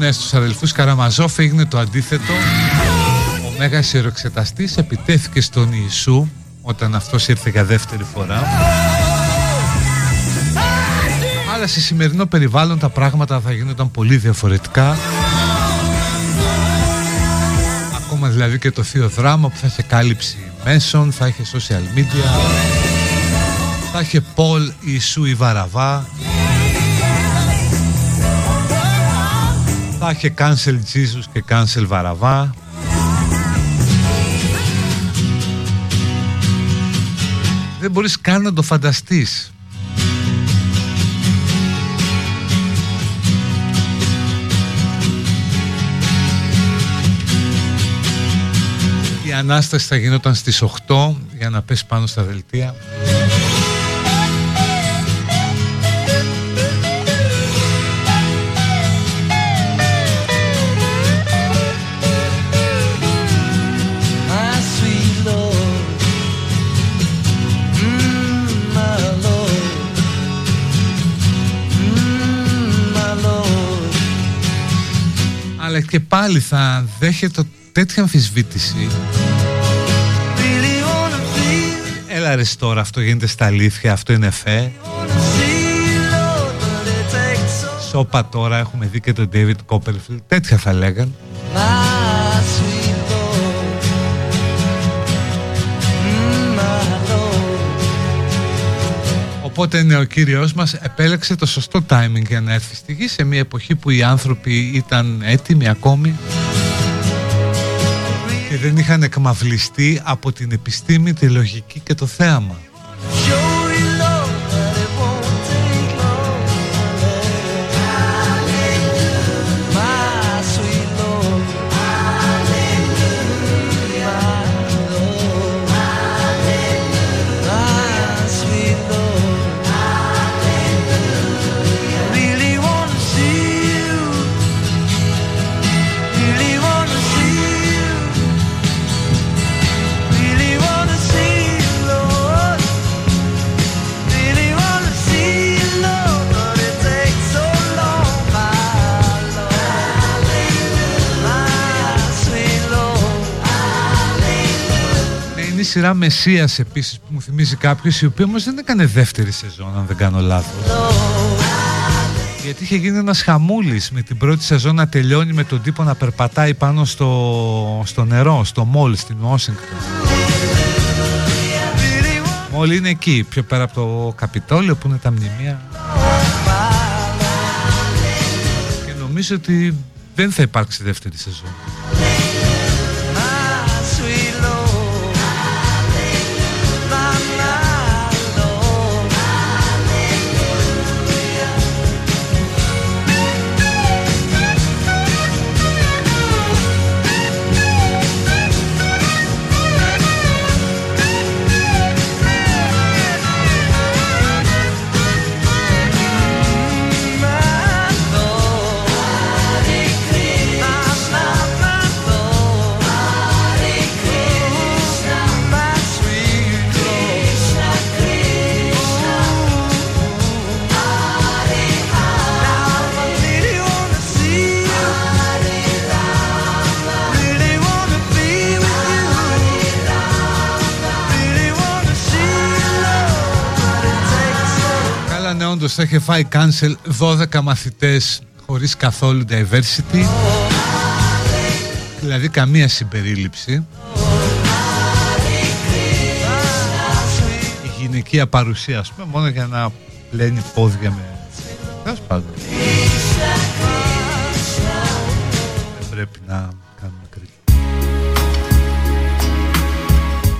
Αυτό ναι, στους αδελφούς Καραμαζόφ έγινε το αντίθετο. Ο Μέγας Ιεροξεταστής επιτέθηκε στον Ιησού όταν αυτός ήρθε για δεύτερη φορά. Αλλά σε σημερινό περιβάλλον τα πράγματα θα γίνονταν πολύ διαφορετικά. Ακόμα δηλαδή και το θείο δράμα που θα είχε κάλυψη μέσων, θα είχε social media, θα είχε Πολ Ιησού η Βαραβά, θα είχε cancel Jesus και cancel Βαραβά. Δεν μπορείς καν να το φανταστείς. Η Ανάσταση θα γινόταν στις 8 για να πέσει πάνω στα δελτία. Και πάλι θα δέχεται τέτοια αμφισβήτηση. Really wanna feel, Έλα ρε τώρα, αυτό γίνεται στα αλήθεια, αυτό είναι φε. see, Lord, but it takes so. Σόπα τώρα, έχουμε δει και τον David Copperfield, τέτοια θα λέγαν. Οπότε ναι, ο Κύριος μας επέλεξε το σωστό timing για να έρθει στη γη σε μια εποχή που οι άνθρωποι ήταν έτοιμοι ακόμη και δεν είχαν εκμαυλιστεί από την επιστήμη, τη λογική και το θέαμα. Η σειρά Μεσσίας επίσης που μου θυμίζει κάποιος η οποία όμως δεν έκανε δεύτερη σεζόν αν δεν κάνω λάθος. Γιατί είχε γίνει ένας χαμούλης με την πρώτη σεζόν να τελειώνει με τον τύπο να περπατάει πάνω στο, στο νερό, στο μόλ στην Ουάσιγκτον. Μόλ είναι εκεί, πιο πέρα από το Καπιτόλιο που είναι τα μνημεία. Και νομίζω ότι δεν θα υπάρξει δεύτερη σεζόν. Καλά ναι όντως θα είχε φάει cancel 12 μαθητές χωρίς καθόλου diversity. Δηλαδή καμία συμπερίληψη. Η γυναικεία παρουσία ας πούμε μόνο για να πλένει πόδια με Τέλος πάντων. Δεν πρέπει να κάνουμε κριτική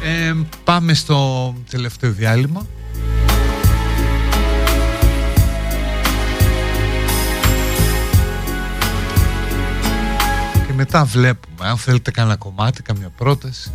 ε, Πάμε στο τελευταίο διάλειμμα μετά βλέπουμε. Αν θέλετε κανένα κομμάτι, καμία πρόταση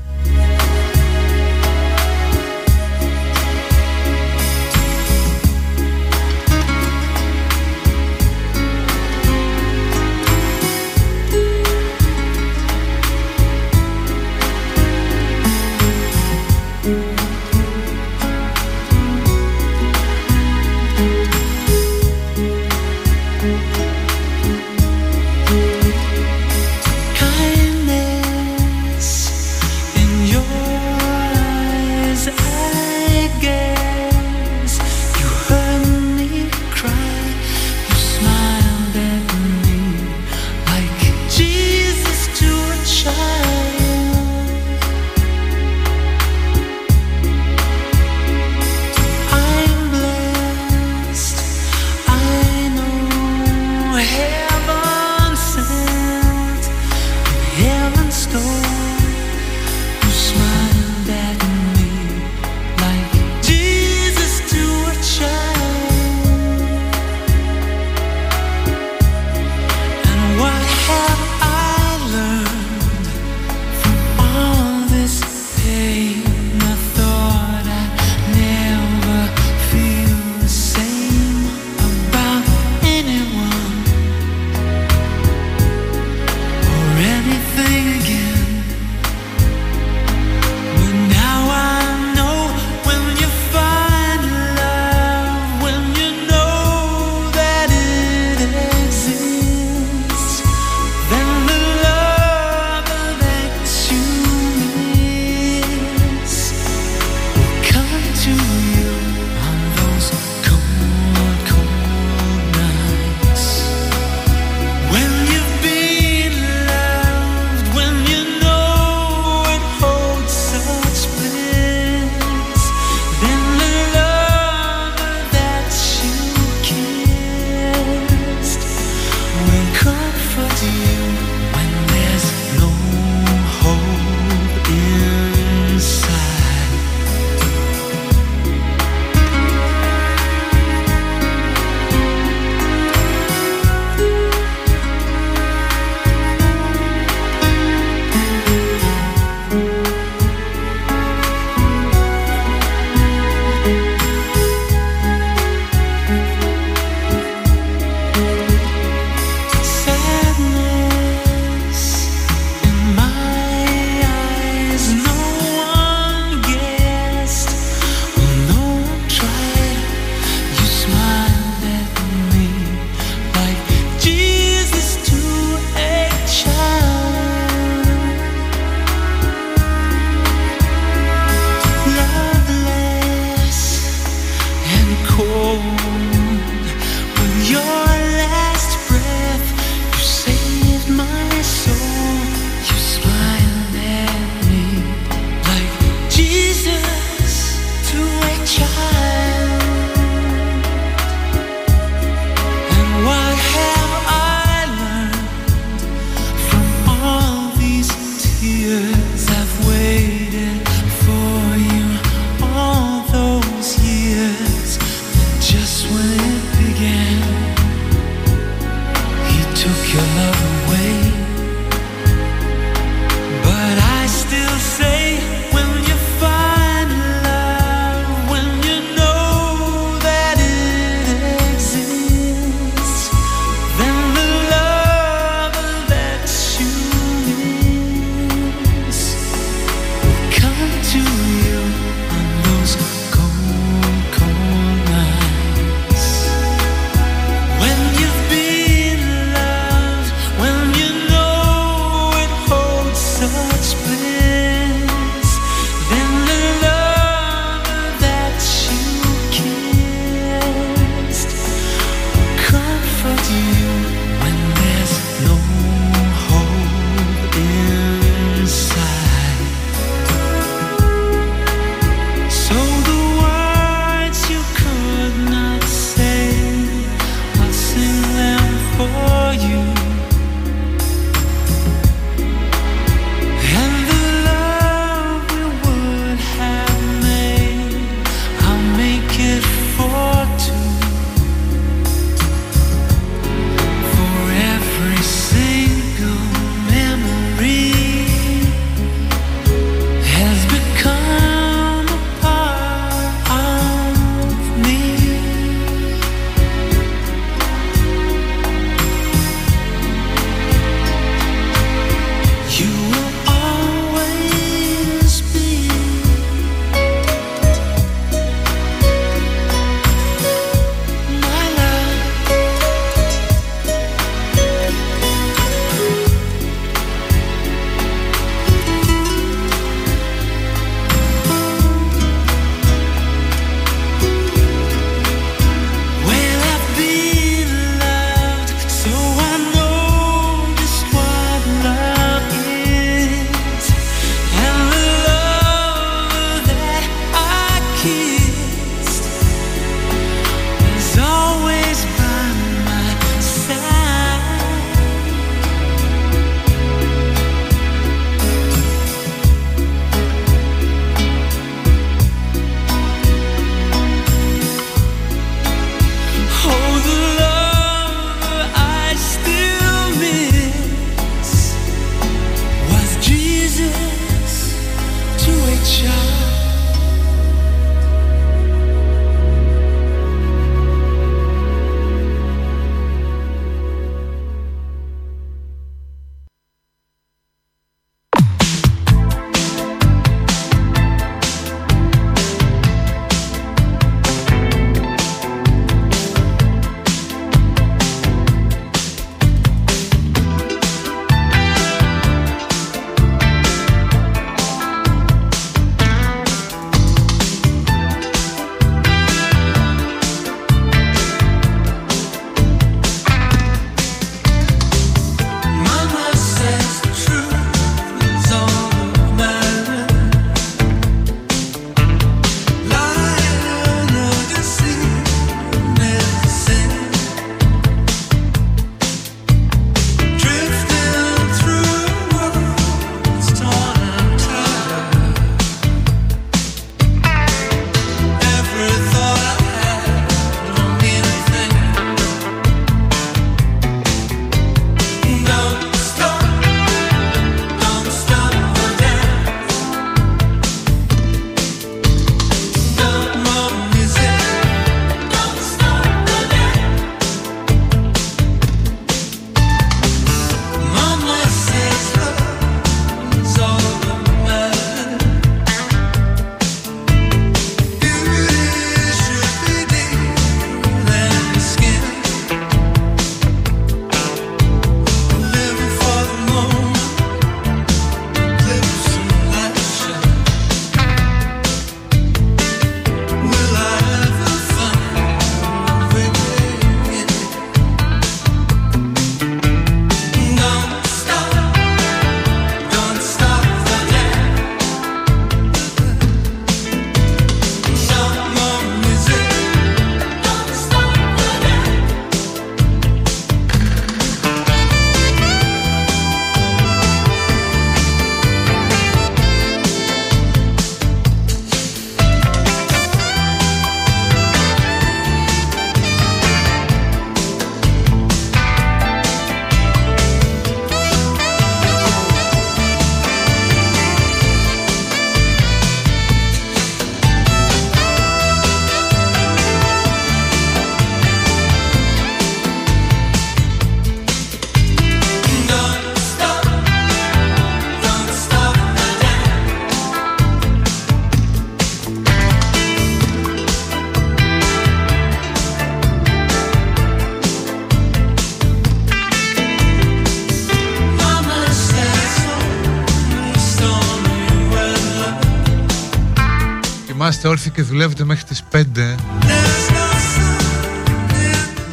έρθει και δουλεύετε μέχρι τις 5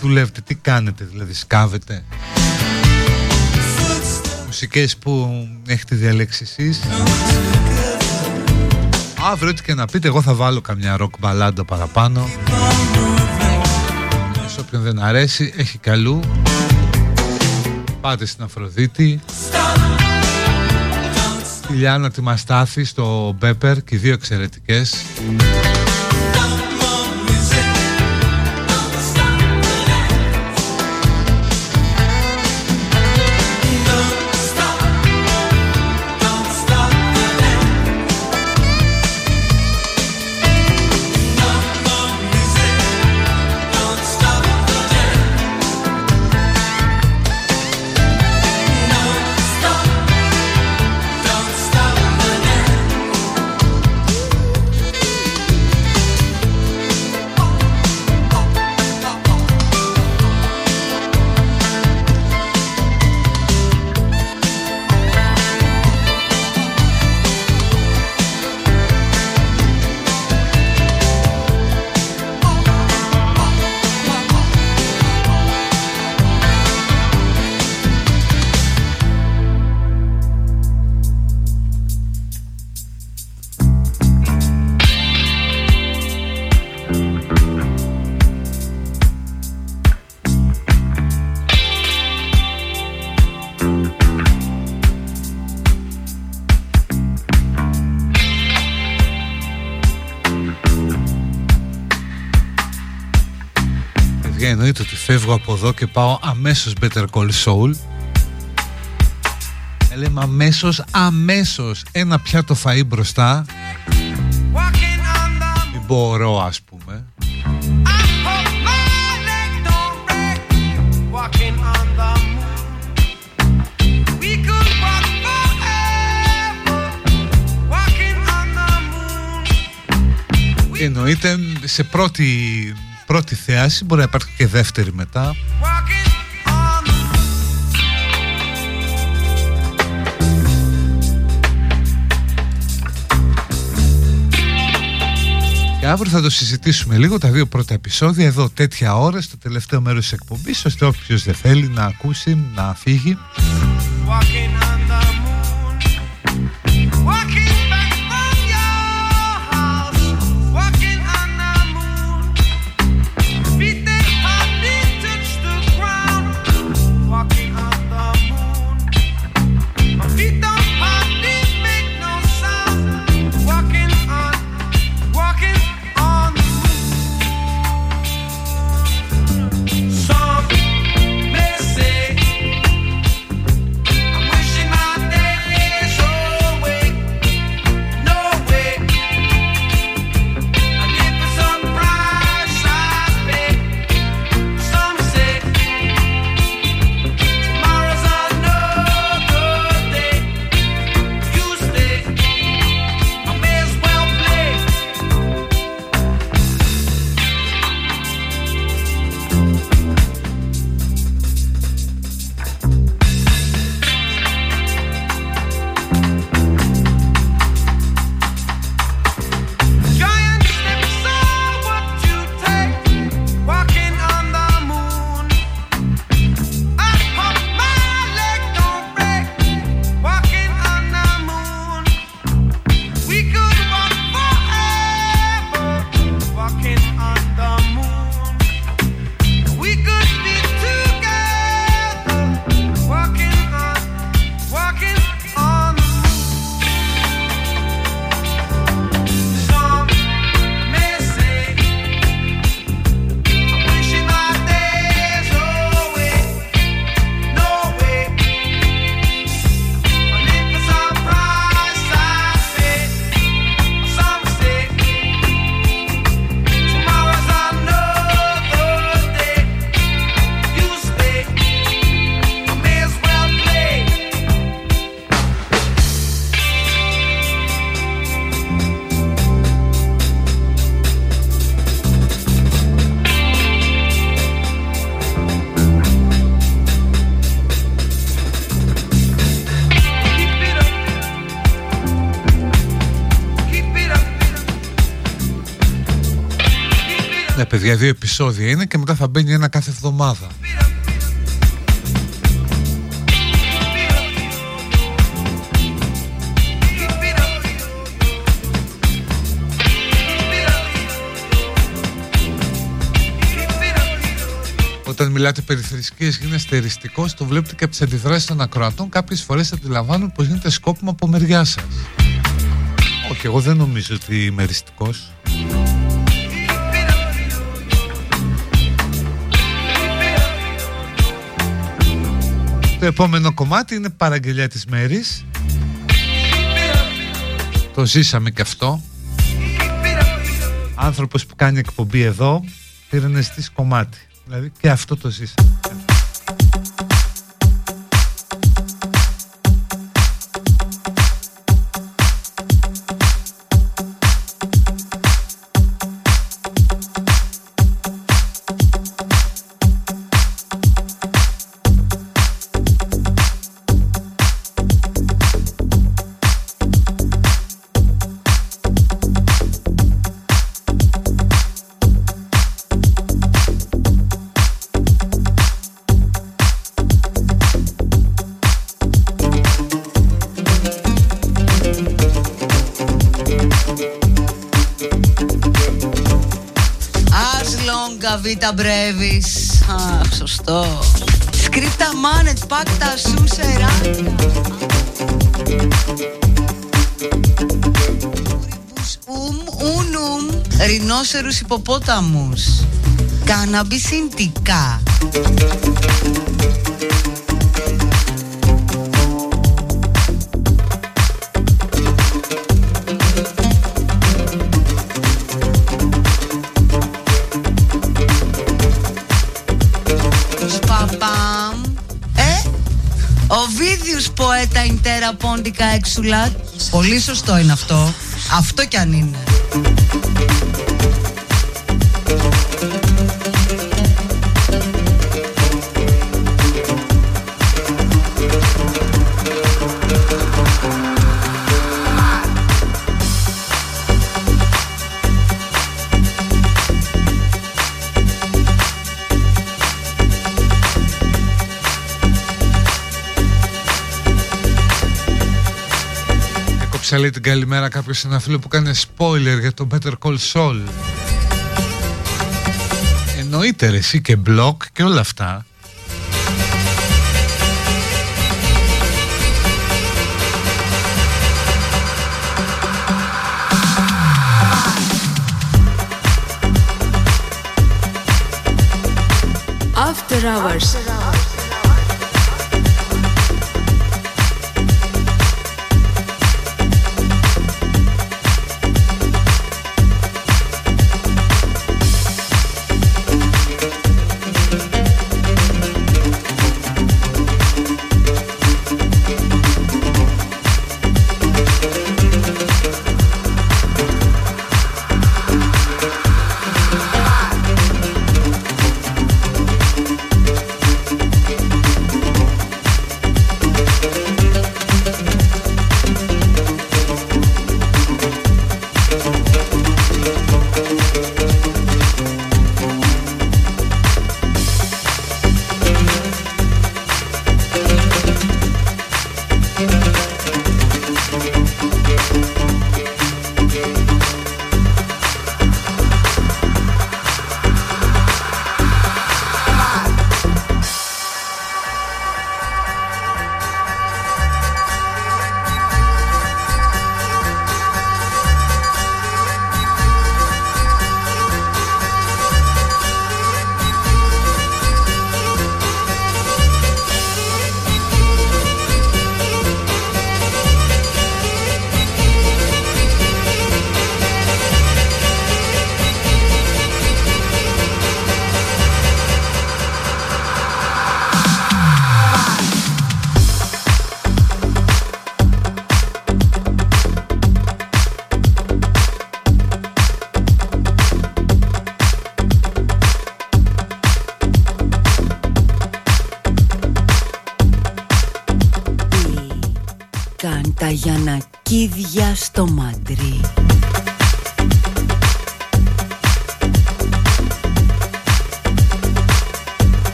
δουλεύετε, τι κάνετε δηλαδή, σκάβετε; Μουσικές που έχετε διαλέξει εσείς; Αύριο ό,τι και να πείτε, εγώ θα βάλω καμιά ροκ μπαλάντα παραπάνω. Σε όποιον δεν αρέσει, έχει καλού. Πάτε στην Αφροδίτη. Τη Λιάννα τη Μαστάθη στο Μπέπερ και οι δύο εξαιρετικές. Παιδιά εννοείται ότι φεύγω από εδώ και πάω αμέσως Better Call Saul Ε, Λέμε αμέσως, αμέσως ένα πιάτο φαΐ μπροστά Μην μπορώ ας πούμε Walking on the moon. We could walk forever. Walking on the moon. Και εννοείται σε πρώτη, πρώτη θέαση μπορεί να υπάρχει και δεύτερη μετά. Και αύριο θα το συζητήσουμε λίγο τα δύο πρώτα επεισόδια εδώ τέτοια ώρα στο τελευταίο μέρος της εκπομπής ώστε όποιος δεν θέλει να ακούσει να φύγει. Walking Ναι παιδιά δύο επεισόδια είναι και μετά θα μπαίνει ένα κάθε εβδομάδα μιλάτε περί θρησκείας, γίνεστε εριστικός, το βλέπετε και από τις αντιδράσεις των ακροατών, κάποιες φορές αντιλαμβάνουν πως γίνεται σκόπιμο από μεριά σας. Όχι, εγώ δεν νομίζω ότι είμαι εριστικός. Το επόμενο κομμάτι είναι παραγγελιά της μέρης. Το ζήσαμε και αυτό. Άνθρωπος που κάνει εκπομπή εδώ πήρε να ζητήσει κομμάτι. Δηλαδή και αυτό το ζήσαμε. Long vita brevis. Αχ, σωστό. Σκρίπτα μάνετ, πάκτα σου σεράντα. Ουμ, ούνουμ, ρινόσερους υποπόταμους. Καναμπισιντικά. Παπαμ. Ποέτα Ιντέρα Πόντικα Εξουλάτ. Πολύ σωστό είναι αυτό. Αυτό κι αν είναι. Έκοψα λέει την καλημέρα κάποιος σε ένα φίλο που κάνει spoiler για το Better Call Saul. Εννοείται ρε εσύ και blog και όλα αυτά. After Hours. Καν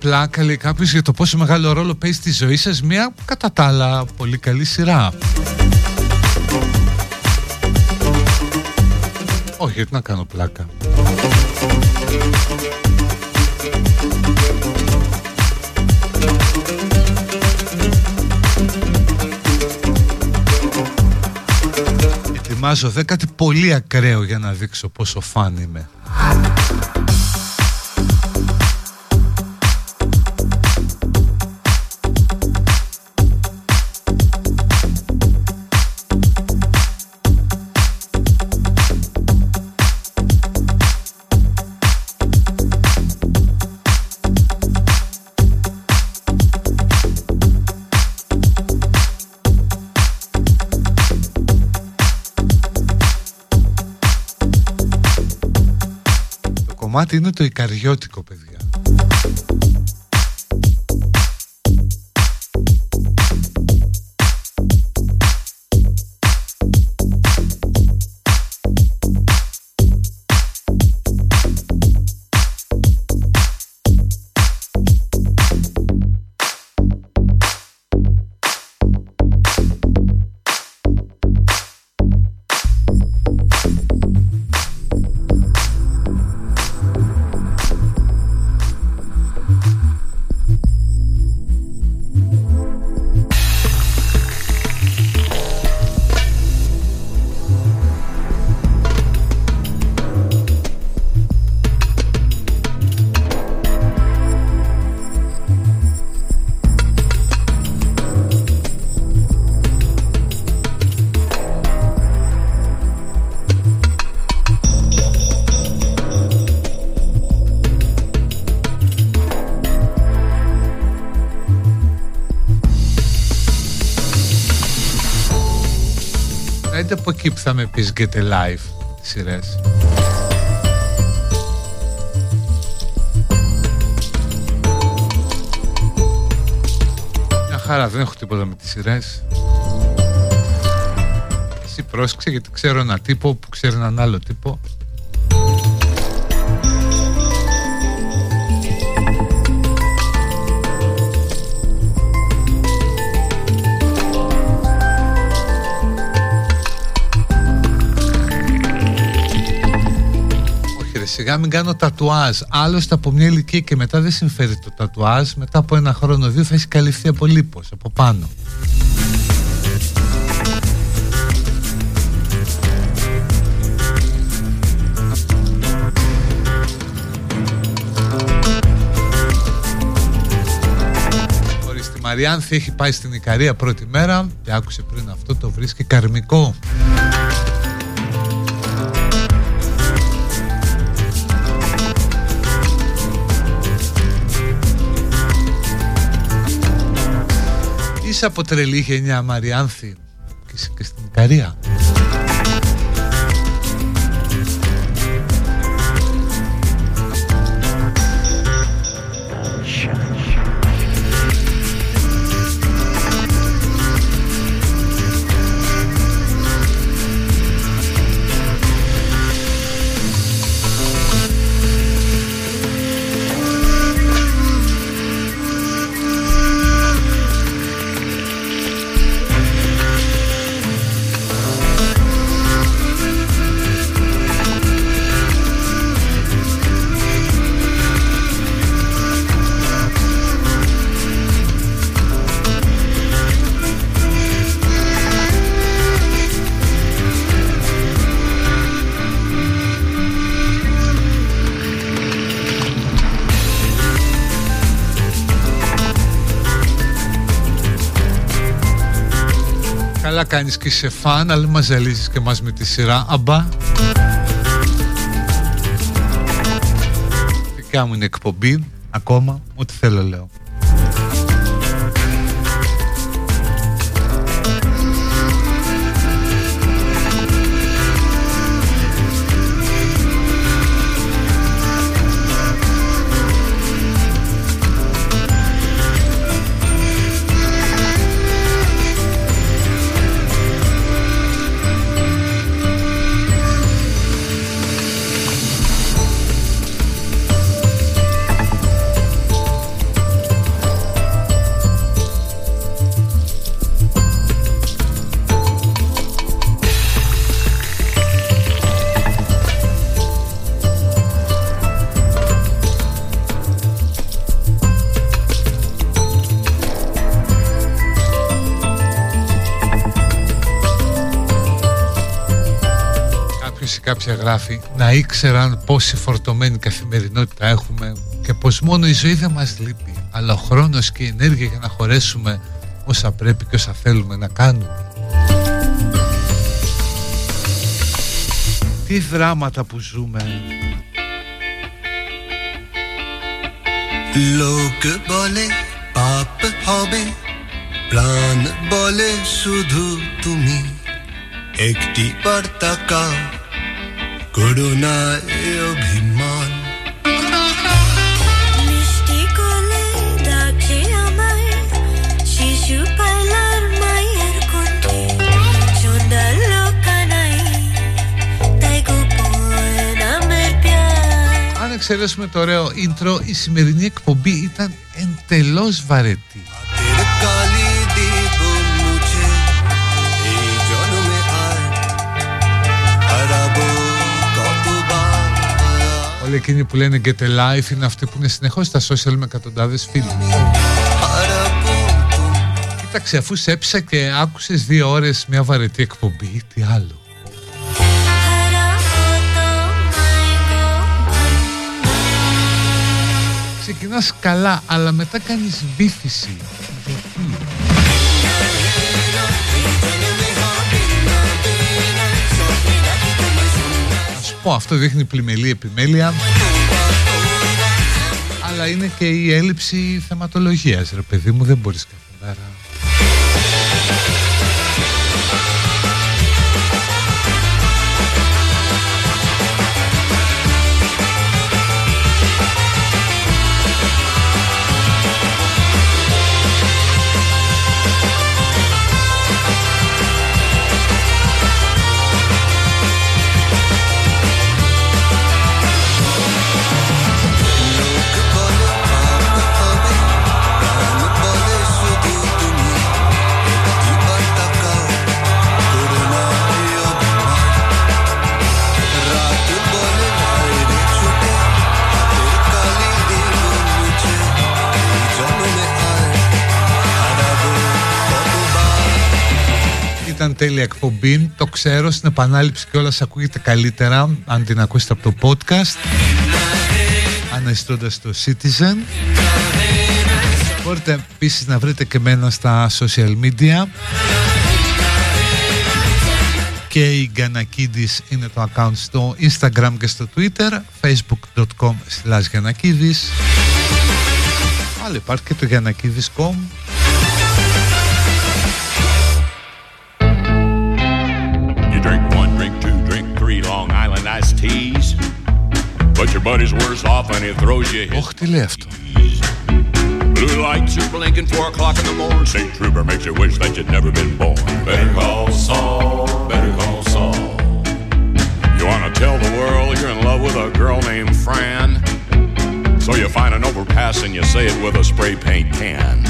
πλάκα, λέει κάποιος, για το πόσο μεγάλο ρόλο παίζει στη ζωή σας μια κατά τα άλλα πολύ καλή σειρά. Όχι, γιατί να κάνω πλάκα. Ετοιμάζω δε κάτι πολύ ακραίο για να δείξω πόσο φαν είμαι. Το κομμάτι είναι το Ικαριώτικο, παιδιά. Εκεί που θα με πεις Get a Life τις σειρές. Μια χαρά, δεν έχω τίποτα με τις σειρές. Εσύ πρόσεξε γιατί ξέρω ένα τύπο που ξέρει έναν άλλο τύπο. Σιγά μην κάνω τατουάζ. Άλλωστε από μια ηλικία και μετά δεν συμφέρει το τατουάζ. Μετά από ένα χρόνο δύο θα έχει καλυφθεί από λίπος Από πάνω. Χωρίς τη Μαριάνθη έχει πάει στην Ικαρία πρώτη μέρα Και άκουσε πριν αυτό το βρίσκει καρμικό από τρελή γενιά Μαριάνθη και, σε- και στην Ικαρία; Κάνεις και είσαι φαν, αλλά μας ζαλίζεις και μας με τη σειρά. Αμπά. Δικιά μου είναι εκπομπή, ακόμα, ό,τι θέλω λέω. κάποια γράφει να ήξεραν πόση φορτωμένη καθημερινότητα έχουμε και πως μόνο η ζωή δεν μας λείπει αλλά ο χρόνος και η ενέργεια για να χωρέσουμε όσα πρέπει και όσα θέλουμε να κάνουμε. Τι δράματα που ζούμε. লোক বলে পাপ হবে প্রাণ বলে শুধু তুমি একটি বার্তাকা করুণায় অভিমান মিষ্টি কোলে ডাকে আমায় শিশু পালার মায়ের কণ্ঠে শোনালো কানাই তাই গোপন নামের প্যার Αν εξαιρέσουμε το ωραίο intro, η σημερινή εκπομπή ήταν εντελώς βαρετή. Εκείνοι που λένε get a life είναι αυτοί που είναι συνεχώς στα social με εκατοντάδες φίλοι. Κοίταξε, αφού σέψα και άκουσες δύο ώρες μια βαρετή εκπομπή, τι άλλο. Ξεκινάς καλά, αλλά μετά κάνεις βήθηση. Γιατί; Να σου πω, αυτό δείχνει πλημελή επιμέλεια. Αλλά είναι και η έλλειψη θεματολογίας ρε παιδί μου δεν μπορείς κάθε μέρα Ήταν τέλεια εκπομπή, το ξέρω, στην επανάληψη και όλα ακούγεται καλύτερα αν την ακούσετε από το podcast. Αναζητώντας το Citizen. Μπορείτε επίσης να βρείτε και μένα στα social media. Και η Γκανακίδης είναι το account στο Instagram και στο Twitter facebook.com slash Γιανακίδης. Αλλά υπάρχει και το Γιανακίδης.com But your buddy's worse off and he throws you his. Och, till. Blue lights are blinking, four o'clock in the morning. St. Trooper makes you wish that you'd never been born. Better call Saul, better call Saul. You wanna tell the world you're in love with a girl named Fran? So you find an overpass and you say it with a spray paint can.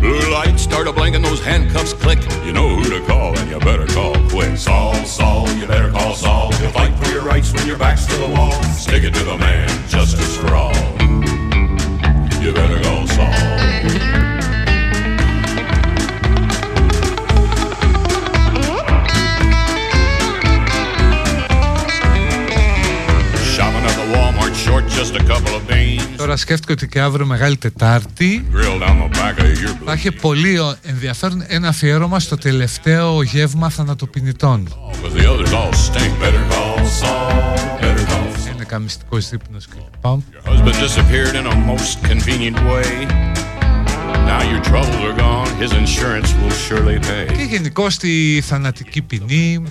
Blue lights start a blinking, those handcuffs click. You know who to call, and you better call quick. Saul, Saul, you better call Saul. You'll fight for your rights when your back's to the wall. Stick it to the man, justice for all. You better call Saul. Τώρα σκέφτηκα ότι και αύριο Μεγάλη Τετάρτη θα έχει πολύ ε, ενδιαφέρον ένα αφιέρωμα στο τελευταίο γεύμα θανατοπινητών. Είναι καμιστικό ύπνο κλπ. Now. Και γενικώ τη θανατική ποινή.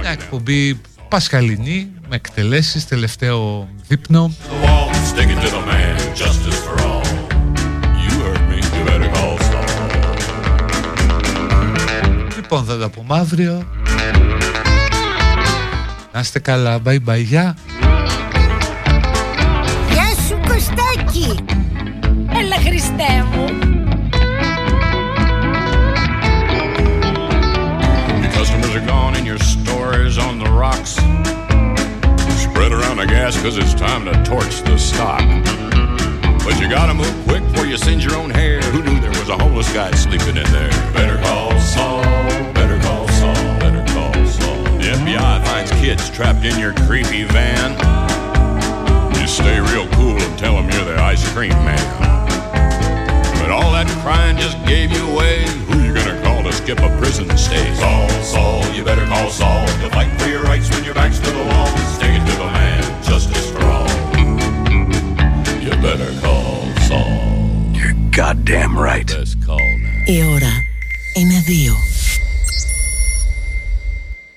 Μια εκπομπή πασχαλινή με εκτελέσεις, τελευταίο δείπνο. The wall, stick it to the man. Justice for all. You heard me. You better call Saul. Λοιπόν, θα τα πούμε αύριο. Να είστε καλά, bye bye, γεια. Γεια σου Κωστάκη Έλα Χριστέ μου rocks. Spread around the gas because it's time to torch the stock. But you gotta move quick before you singe your own hair. Who knew there was a homeless guy sleeping in there? Better call Saul. Better call Saul. Better call Saul. The FBI finds kids trapped in your creepy van. Just stay real cool and tell them you're the ice cream man. But all that crying just gave you away. Who you gonna call to skip a prison stay? Saul, Saul, you better call Saul. To fight for your rights when your back's to the wall. Stick it to the man, justice for all. You better call Saul. You're goddamn right. Let's call now. Η